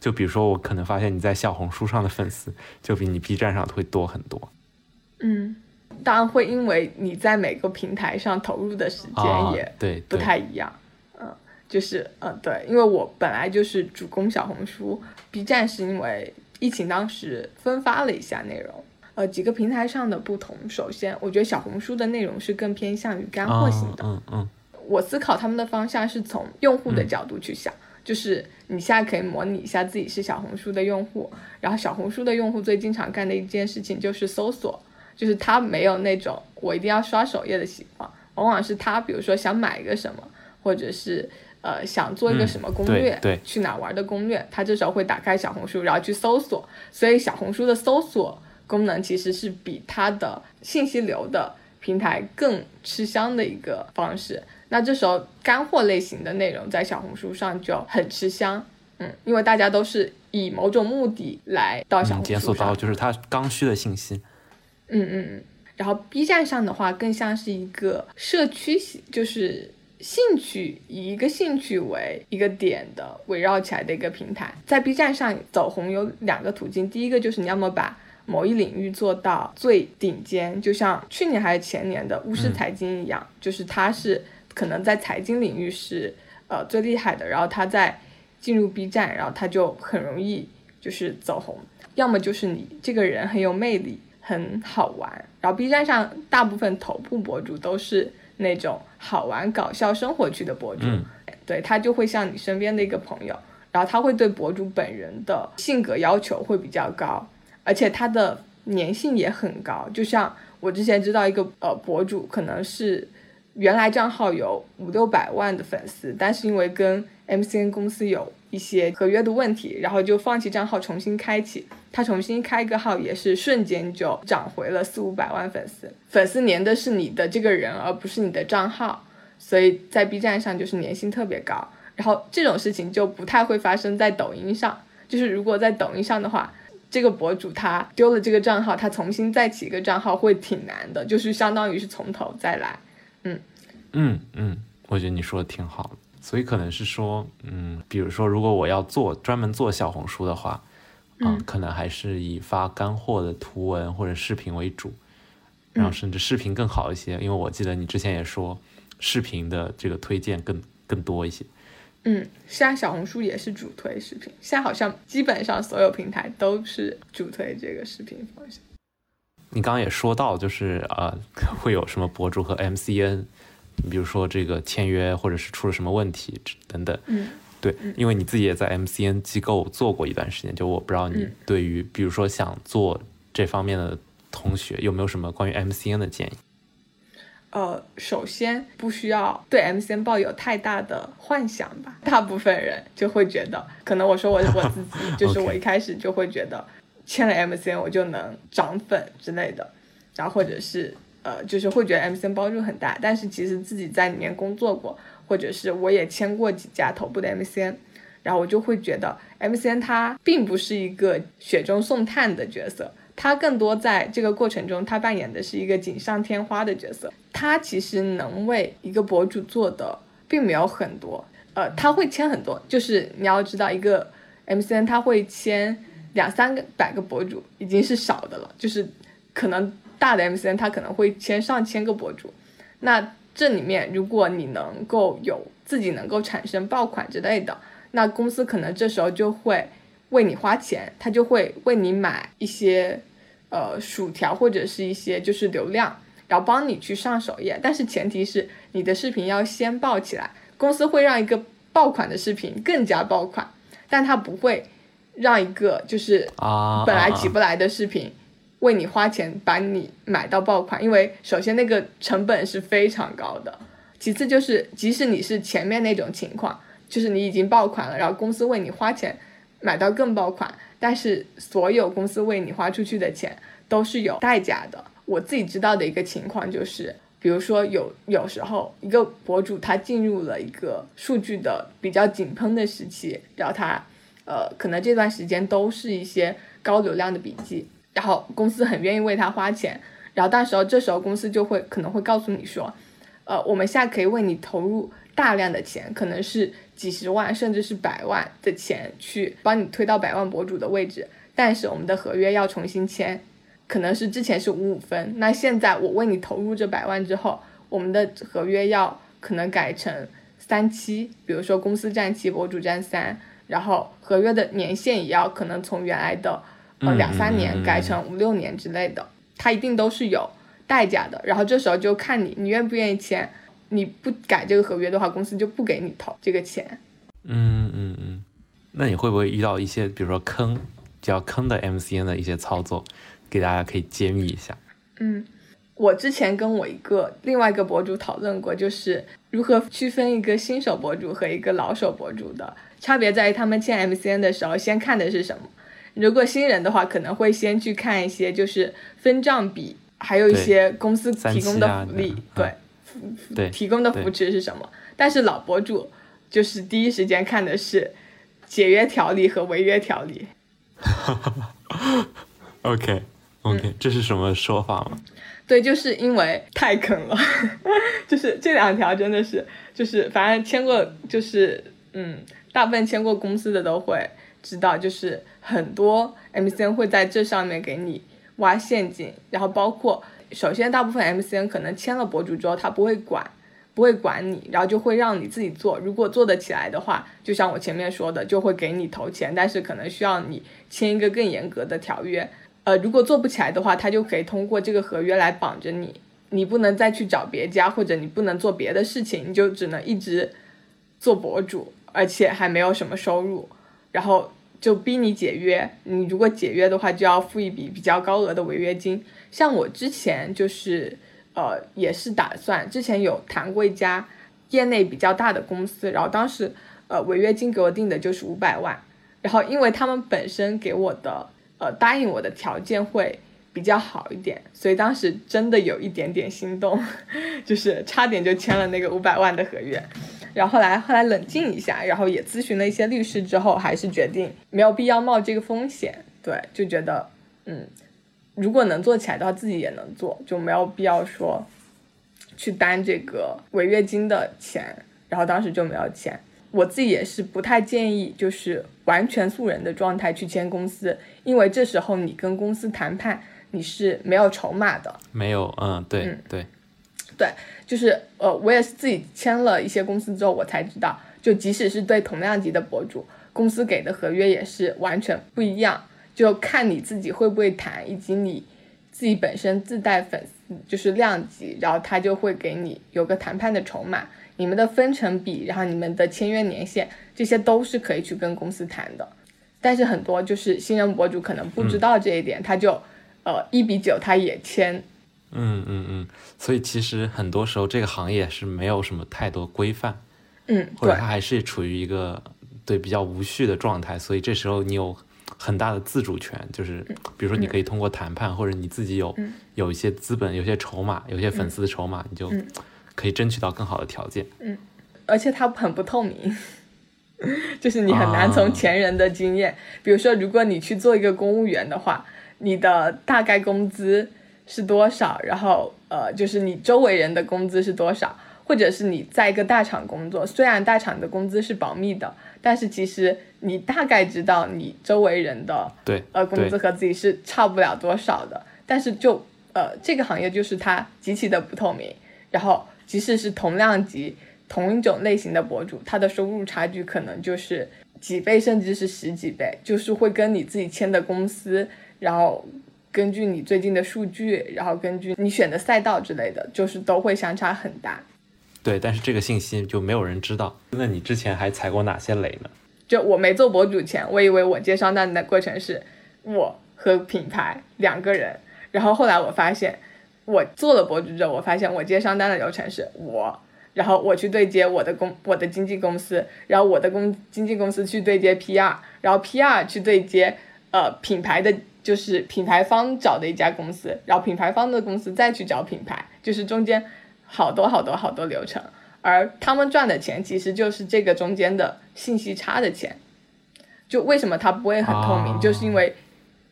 就比如说，我可能发现你在小红书上的粉丝就比你 B 站上会多很多。嗯，当然会，因为你在每个平台上投入的时间也对不太一样。嗯，就是嗯对，因为我本来就是主攻小红书，B 站是因为疫情当时分发了一下内容。呃，几个平台上的不同，首先我觉得小红书的内容是更偏向于干货型的。嗯嗯。我思考他们的方向是从用户的角度去想，就是你现在可以模拟一下自己是小红书的用户，然后小红书的用户最经常干的一件事情就是搜索，就是他没有那种我一定要刷首页的习惯，往往是他比如说想买一个什么，或者是呃想做一个什么攻略，对，去哪玩的攻略，他这时候会打开小红书，然后去搜索，所以小红书的搜索功能其实是比它的信息流的平台更吃香的一个方式。那这时候干货类型的内容在小红书上就很吃香，嗯，因为大家都是以某种目的来到小红书检索到就是它刚需的信息，嗯嗯嗯。然后 B 站上的话更像是一个社区就是兴趣以一个兴趣为一个点的围绕起来的一个平台。在 B 站上走红有两个途径，第一个就是你要么把某一领域做到最顶尖，就像去年还是前年的巫师财经一样，就是他是可能在财经领域是呃最厉害的，然后他在进入 B 站，然后他就很容易就是走红。要么就是你这个人很有魅力，很好玩，然后 B 站上大部分头部博主都是那种好玩、搞笑生活区的博主，对他就会像你身边的一个朋友，然后他会对博主本人的性格要求会比较高，而且他的粘性也很高。就像我之前知道一个呃博主，可能是原来账号有五六百万的粉丝，但是因为跟 MCN 公司有一些合约的问题，然后就放弃账号重新开启。他重新开个号也是瞬间就涨回了四五百万粉丝，粉丝粘的是你的这个人，而不是你的账号，所以在 B 站上就是粘性特别高。然后这种事情就不太会发生在抖音上，就是如果在抖音上的话，这个博主他丢了这个账号，他重新再起一个账号会挺难的，就是相当于是从头再来。嗯嗯嗯，我觉得你说的挺好的，所以可能是说，嗯，比如说如果我要做专门做小红书的话。嗯，可能还是以发干货的图文或者视频为主，然后甚至视频更好一些，因为我记得你之前也说，视频的这个推荐更更多一些。嗯，现在小红书也是主推视频，现在好像基本上所有平台都是主推这个视频方向。你刚刚也说到，就是呃，会有什么博主和 MCN，你比如说这个签约或者是出了什么问题等等。嗯。对，因为你自己也在 MCN 机构做过一段时间，就我不知道你对于比如说想做这方面的同学有没有什么关于 MCN 的建议？呃，首先不需要对 MCN 抱有太大的幻想吧。大部分人就会觉得，可能我说我我自己，就是我 一开始就会觉得签了 MCN 我就能涨粉之类的，然后或者是呃，就是会觉得 MCN 帮助很大，但是其实自己在里面工作过。或者是我也签过几家头部的 MCN，然后我就会觉得 MCN 它并不是一个雪中送炭的角色，他更多在这个过程中，他扮演的是一个锦上添花的角色。他其实能为一个博主做的并没有很多，呃，他会签很多，就是你要知道一个 MCN 他会签两三个百个博主已经是少的了，就是可能大的 MCN 他可能会签上千个博主，那。这里面，如果你能够有自己能够产生爆款之类的，那公司可能这时候就会为你花钱，他就会为你买一些呃薯条或者是一些就是流量，然后帮你去上首页。但是前提是你的视频要先爆起来，公司会让一个爆款的视频更加爆款，但他不会让一个就是啊本来起不来的视频。为你花钱把你买到爆款，因为首先那个成本是非常高的，其次就是即使你是前面那种情况，就是你已经爆款了，然后公司为你花钱买到更爆款，但是所有公司为你花出去的钱都是有代价的。我自己知道的一个情况就是，比如说有有时候一个博主他进入了一个数据的比较井喷的时期，然后他呃可能这段时间都是一些高流量的笔记。然后公司很愿意为他花钱，然后到时候这时候公司就会可能会告诉你说，呃，我们现在可以为你投入大量的钱，可能是几十万甚至是百万的钱去帮你推到百万博主的位置，但是我们的合约要重新签，可能是之前是五五分，那现在我为你投入这百万之后，我们的合约要可能改成三期，比如说公司占七，博主占三，然后合约的年限也要可能从原来的。呃，两三年改成五六年之类的，它一定都是有代价的。然后这时候就看你，你愿不愿意签。你不改这个合约的话，公司就不给你投这个钱。嗯嗯嗯。那你会不会遇到一些，比如说坑，比较坑的 MCN 的一些操作，给大家可以揭秘一下？嗯，我之前跟我一个另外一个博主讨论过，就是如何区分一个新手博主和一个老手博主的差别，在于他们签 MCN 的时候，先看的是什么。如果新人的话，可能会先去看一些就是分账比，还有一些公司提供的福利，对，对，提供的扶持是什么？但是老博主就是第一时间看的是解约条例和违约条例。OK OK，这是什么说法吗？对，就是因为太坑了，就是这两条真的是，就是反正签过，就是嗯，大部分签过公司的都会。知道，就是很多 MCN 会在这上面给你挖陷阱，然后包括首先大部分 MCN 可能签了博主之后，他不会管，不会管你，然后就会让你自己做。如果做得起来的话，就像我前面说的，就会给你投钱，但是可能需要你签一个更严格的条约。呃，如果做不起来的话，他就可以通过这个合约来绑着你，你不能再去找别家，或者你不能做别的事情，你就只能一直做博主，而且还没有什么收入，然后就逼你解约。你如果解约的话，就要付一笔比较高额的违约金。像我之前就是呃，也是打算之前有谈过一家业内比较大的公司，然后当时呃违约金给我定的就是五百万，然后因为他们本身给我的。呃，答应我的条件会比较好一点，所以当时真的有一点点心动，就是差点就签了那个五百万的合约。然后后来后来冷静一下，然后也咨询了一些律师之后，还是决定没有必要冒这个风险。对，就觉得嗯，如果能做起来的话，自己也能做，就没有必要说去担这个违约金的钱。然后当时就没有签。我自己也是不太建议，就是完全素人的状态去签公司，因为这时候你跟公司谈判，你是没有筹码的。没有，嗯，对，对，对，就是呃，我也是自己签了一些公司之后，我才知道，就即使是对同量级的博主，公司给的合约也是完全不一样，就看你自己会不会谈，以及你自己本身自带粉丝就是量级，然后他就会给你有个谈判的筹码。你们的分成比，然后你们的签约年限，这些都是可以去跟公司谈的。但是很多就是新人博主可能不知道这一点，他就，呃，一比九他也签。嗯嗯嗯。所以其实很多时候这个行业是没有什么太多规范。嗯。或者它还是处于一个对比较无序的状态，所以这时候你有很大的自主权，就是比如说你可以通过谈判，或者你自己有有一些资本、有些筹码、有些粉丝的筹码，你就。可以争取到更好的条件，嗯，而且它很不透明，就是你很难从前人的经验，比如说，如果你去做一个公务员的话，你的大概工资是多少？然后，呃，就是你周围人的工资是多少？或者是你在一个大厂工作，虽然大厂的工资是保密的，但是其实你大概知道你周围人的对呃工资和自己是差不了多少的。但是就呃这个行业就是它极其的不透明，然后。即使是同量级、同一种类型的博主，他的收入差距可能就是几倍，甚至是十几倍，就是会跟你自己签的公司，然后根据你最近的数据，然后根据你选的赛道之类的，就是都会相差很大。对，但是这个信息就没有人知道。那你之前还踩过哪些雷呢？就我没做博主前，我以为我接商单的过程是我和品牌两个人，然后后来我发现。我做了博主之后，我发现我接商单的流程是我，然后我去对接我的公我的经纪公司，然后我的公经纪公司去对接 PR，然后 PR 去对接呃品牌的就是品牌方找的一家公司，然后品牌方的公司再去找品牌，就是中间好多好多好多流程，而他们赚的钱其实就是这个中间的信息差的钱。就为什么它不会很透明，就是因为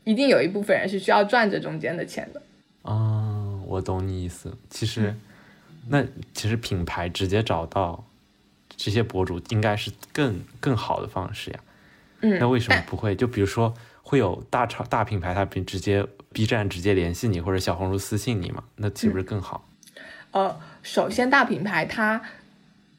一定有一部分人是需要赚这中间的钱的。啊。我懂你意思，其实，那其实品牌直接找到这些博主应该是更更好的方式呀。嗯，那为什么不会？就比如说会有大厂大品牌，他直接 B 站直接联系你，或者小红书私信你嘛？那岂不是更好？呃，首先大品牌它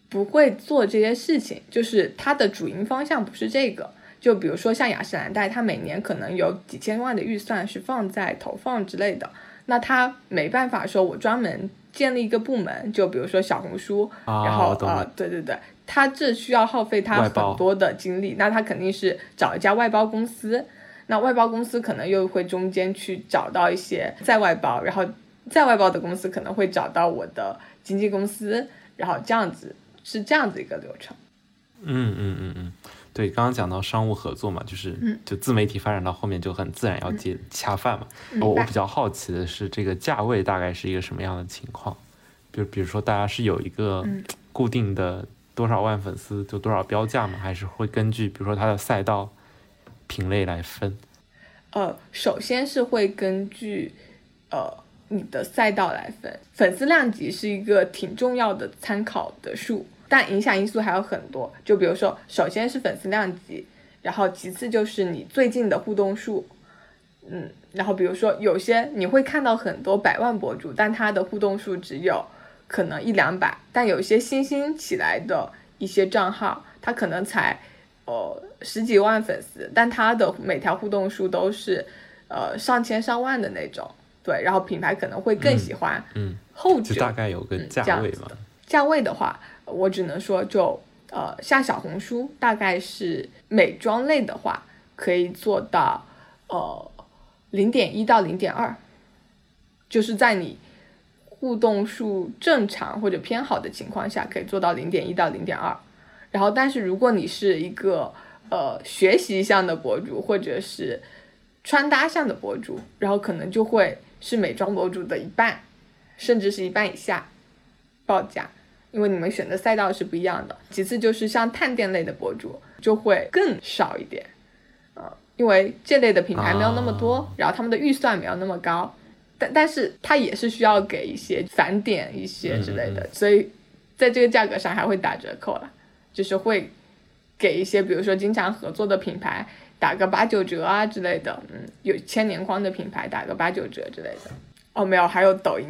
不会做这些事情，就是它的主营方向不是这个。就比如说像雅诗兰黛，它每年可能有几千万的预算是放在投放之类的。那它没办法说，我专门建立一个部门，就比如说小红书，然后呃，对对对，它这需要耗费它很多的精力，那它肯定是找一家外包公司，那外包公司可能又会中间去找到一些再外包，然后再外包的公司可能会找到我的经纪公司，然后这样子是这样子一个流程。嗯嗯嗯嗯。对，刚刚讲到商务合作嘛，就是就自媒体发展到后面就很自然要接恰饭嘛。我我比较好奇的是，这个价位大概是一个什么样的情况？就比如说，大家是有一个固定的多少万粉丝就多少标价吗？还是会根据比如说它的赛道品类来分？呃，首先是会根据呃你的赛道来分，粉丝量级是一个挺重要的参考的数。但影响因素还有很多，就比如说，首先是粉丝量级，然后其次就是你最近的互动数，嗯，然后比如说有些你会看到很多百万博主，但他的互动数只有可能一两百，但有些新兴起来的一些账号，他可能才呃十几万粉丝，但他的每条互动数都是呃上千上万的那种。对，然后品牌可能会更喜欢嗯，后者。就大概有个嗯价位嘛。价位的话，我只能说就呃，像小红书大概是美妆类的话，可以做到呃零点一到零点二，就是在你互动数正常或者偏好的情况下，可以做到零点一到零点二。然后，但是如果你是一个呃学习向的博主，或者是穿搭向的博主，然后可能就会是美妆博主的一半，甚至是一半以下报价，因为你们选的赛道是不一样的。其次就是像探店类的博主就会更少一点，啊、因为这类的品牌没有那么多，啊。然后他们的预算没有那么高，但但是它也是需要给一些返点一些之类的，嗯所以在这个价格上还会打折扣了，就是会给一些比如说经常合作的品牌打个八九折啊之类的，嗯，有千年框的品牌打个八九折之类的。哦，没有，还有抖音，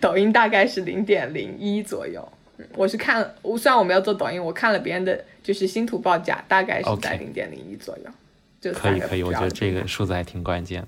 抖音大概是零点零一左右。嗯我是看，我虽然我没有做抖音，我看了别人的就是新图报价，大概是在零点零一左右。就可以可以，我觉得这个数字还挺关键。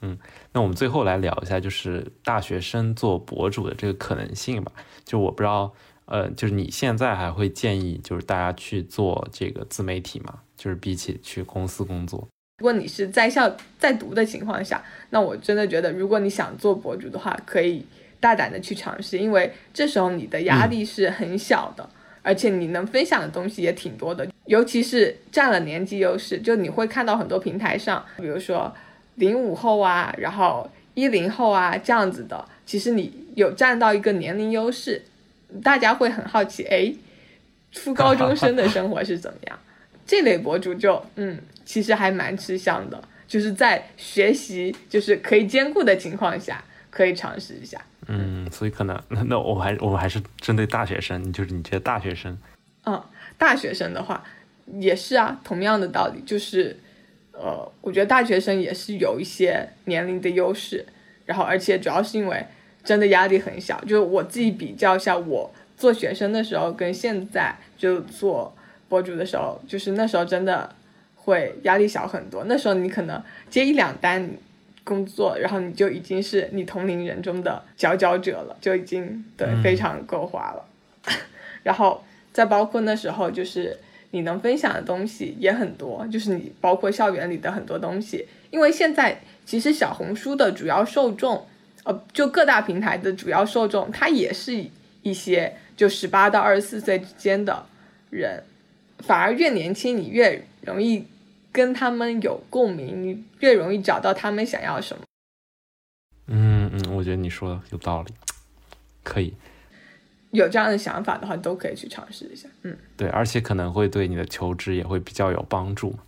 嗯，那我们最后来聊一下，就是大学生做博主的这个可能性吧。就我不知道，呃，就是你现在还会建议就是大家去做这个自媒体吗？就是比起去公司工作，如果你是在校在读的情况下，那我真的觉得，如果你想做博主的话，可以大胆的去尝试，因为这时候你的压力是很小的，而且你能分享的东西也挺多的，尤其是占了年纪优势，就你会看到很多平台上，比如说零五后啊，然后一零后啊这样子的，其实你有占到一个年龄优势，大家会很好奇，哎，初高中生的生活是怎么样？这类博主就嗯，其实还蛮吃香的，就是在学习就是可以兼顾的情况下，可以尝试一下。嗯，所以可能那那我还我们还是针对大学生，就是你觉得大学生，嗯，大学生的话也是啊，同样的道理，就是呃，我觉得大学生也是有一些年龄的优势，然后而且主要是因为真的压力很小，就是我自己比较一下我做学生的时候跟现在就做博主的时候，就是那时候真的会压力小很多，那时候你可能接一两单。工作，然后你就已经是你同龄人中的佼佼者了，就已经对嗯非常够花了。然后再包括那时候，就是你能分享的东西也很多，就是你包括校园里的很多东西。因为现在其实小红书的主要受众，呃，就各大平台的主要受众，他也是一些就十八到二十四岁之间的人，反而越年轻，你越容易跟他们有共鸣，你越容易找到他们想要什么。嗯嗯，我觉得你说的有道理，可以。有这样的想法的话，都可以去尝试一下。嗯，对，而且可能会对你的求职也会比较有帮助，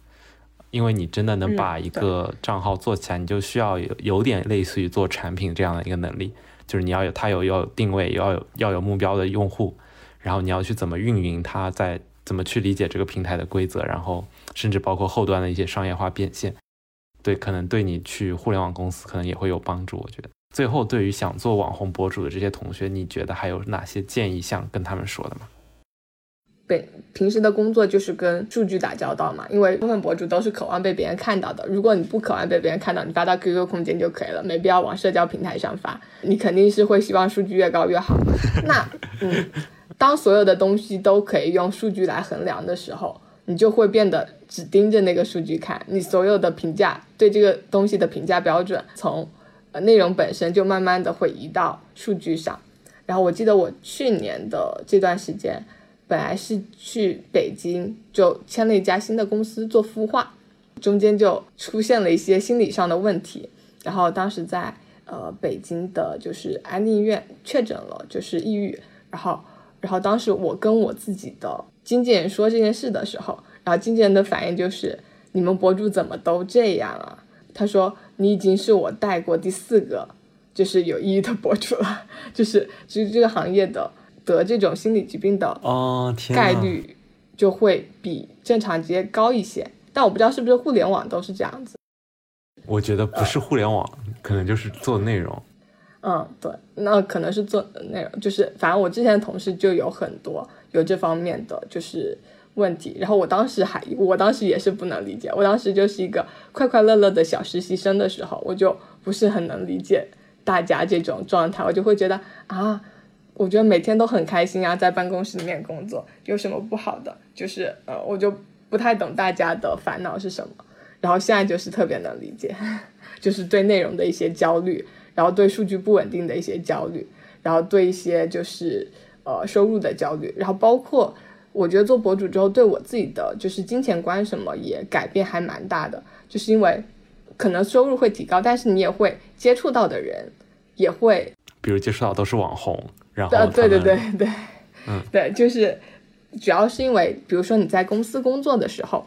因为你真的能嗯把一个账号做起来，你就需要有有点类似于做产品这样的一个能力，就是你要有它有要有定位，要有要有目标的用户，然后你要去怎么运营它，在怎么去理解这个平台的规则，然后甚至包括后端的一些商业化变现，对，可能对你去互联网公司可能也会有帮助，我觉得。最后，对于想做网红博主的这些同学，你觉得还有哪些建议想跟他们说的吗？本平时的工作就是跟数据打交道嘛，因为部分博主都是渴望被别人看到的。如果你不渴望被别人看到，你发到 QQ 空间就可以了，没必要往社交平台上发。你肯定是会希望数据越高越好。那嗯，当所有的东西都可以用数据来衡量的时候，你就会变得只盯着那个数据看，你所有的评价对这个东西的评价标准从呃内容本身就慢慢的会移到数据上。然后我记得我去年的这段时间。本来是去北京，就签了一家新的公司做孵化，中间就出现了一些心理上的问题，然后当时在呃北京的就是安定医院确诊了，就是抑郁，然后然后当时我跟我自己的经纪人说这件事的时候，然后经纪人的反应就是你们博主怎么都这样啊？他说你已经是我带过第四个就是有抑郁的博主了，就是就是这个行业的。得这种心理疾病的概率就会比正常职业高一些，但我不知道是不是互联网都是这样子。我觉得不是互联网，可能就是做内容。嗯，对，那可能是做内容，就是反正我之前的同事就有很多有这方面的就是问题，然后我当时还，我当时也是不能理解，我当时就是一个快快乐乐的小实习生的时候，我就不是很能理解大家这种状态，我就会觉得啊，我觉得每天都很开心啊，在办公室里面工作有什么不好的？就是呃，我就不太懂大家的烦恼是什么，然后现在就是特别能理解，就是对内容的一些焦虑。然后对数据不稳定的一些焦虑，然后对一些就是呃收入的焦虑，然后包括我觉得做博主之后对我自己的就是金钱观什么也改变还蛮大的，就是因为可能收入会提高，但是你也会接触到的人也会，比如接触到都是网红，然后对对对对，嗯 对，就是主要是因为比如说你在公司工作的时候，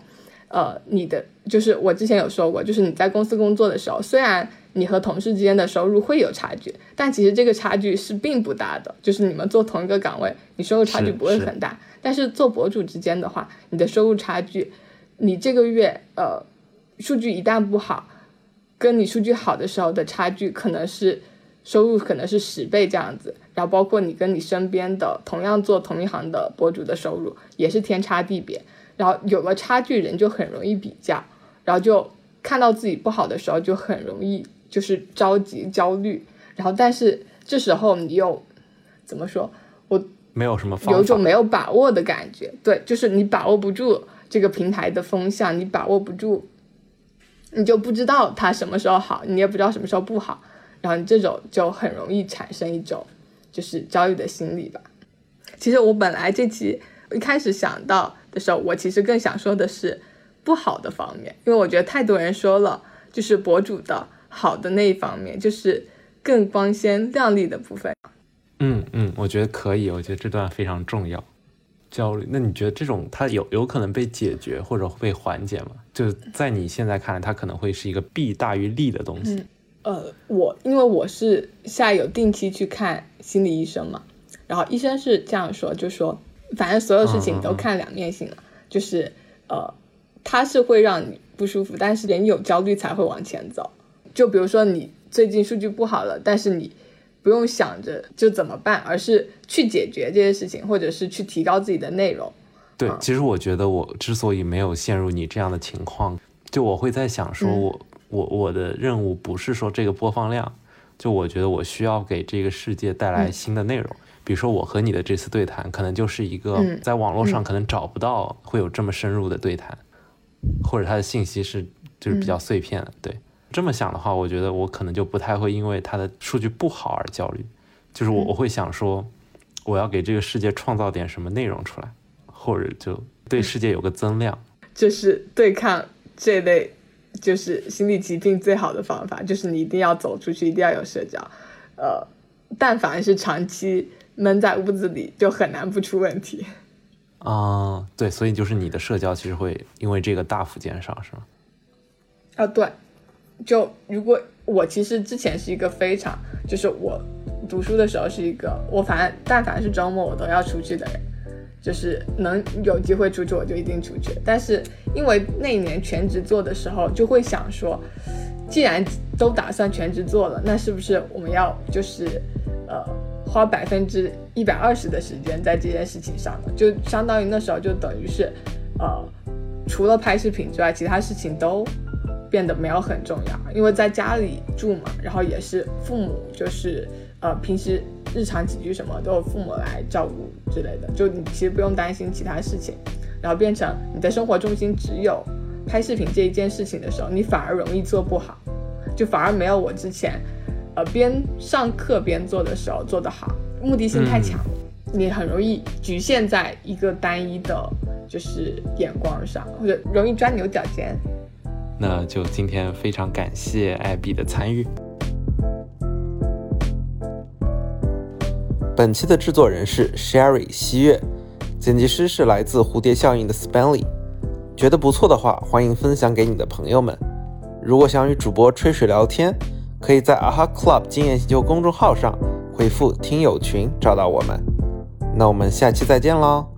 呃，你的就是我之前有说过，就是你在公司工作的时候，虽然你和同事之间的收入会有差距，但其实这个差距是并不大的。就是你们做同一个岗位，你收入差距不会很大。但是做博主之间的话，你的收入差距，你这个月呃数据一旦不好，跟你数据好的时候的差距可能是收入可能是十倍这样子。然后包括你跟你身边的同样做同一行的博主的收入也是天差地别。然后有了差距，人就很容易比较，然后就看到自己不好的时候就很容易。就是着急焦虑，然后但是这时候你又怎么说？我没有什么，有一种没有把握的感觉。对，就是你把握不住这个平台的风向，你把握不住，你就不知道它什么时候好，你也不知道什么时候不好，然后你这种就很容易产生一种就是焦虑的心理吧。其实我本来这期一开始想到的时候，我其实更想说的是不好的方面，因为我觉得太多人说了，就是博主的。好的那一方面就是更光鲜亮丽的部分。嗯嗯，我觉得可以，我觉得这段非常重要。焦虑，那你觉得这种它有有可能被解决或者被缓解吗？就在你现在看来，它可能会是一个弊大于利的东西。呃，我因为我是现在有定期去看心理医生嘛，然后医生是这样说，就说反正所有事情都看两面性了，就是呃，他是会让你不舒服，但是人有焦虑才会往前走。就比如说你最近数据不好了，但是你不用想着就怎么办，而是去解决这些事情，或者是去提高自己的内容。对，其实我觉得我之所以没有陷入你这样的情况，就我会在想说，我我我的任务不是说这个播放量，就我觉得我需要给这个世界带来新的内容。比如说我和你的这次对谈，可能就是一个在网络上可能找不到会有这么深入的对谈，或者它的信息是就是比较碎片的，对。这么想的话，我觉得我可能就不太会因为它的数据不好而焦虑，就是我我会想说，我要给这个世界创造点什么内容出来，或者就对世界有个增量。就是对抗这类就是心理疾病最好的方法，就是你一定要走出去，一定要有社交。呃，但凡是长期闷在屋子里，就很难不出问题。啊，对，所以就是你的社交其实会因为这个大幅减少，是吗？啊，对。就如果我其实之前是一个非常，就是我读书的时候是一个，我反正但凡是周末我都要出去的人，就是能有机会出去我就一定出去。但是因为那一年全职做的时候，就会想说，既然都打算全职做了，那是不是我们要就是呃花百分之一百二十的时间在这件事情上呢？就相当于那时候就等于是呃除了拍视频之外，其他事情都。变得没有很重要，因为在家里住嘛，然后也是父母，就是呃平时日常起居什么都有父母来照顾之类的，就你其实不用担心其他事情，然后变成你的生活重心只有拍视频这一件事情的时候，你反而容易做不好，就反而没有我之前呃边上课边做的时候做得好，目的性太强，你很容易局限在一个单一的就是眼光上，或者容易钻牛角尖。那就今天非常感谢艾比的参与。本期的制作人是 Sherry 西月，剪辑师是来自蝴蝶效应的 Spenly。觉得不错的话，欢迎分享给你的朋友们。如果想与主播吹水聊天，可以在 AHA Club 经验星球公众号上回复“听友群”找到我们。那我们下期再见喽。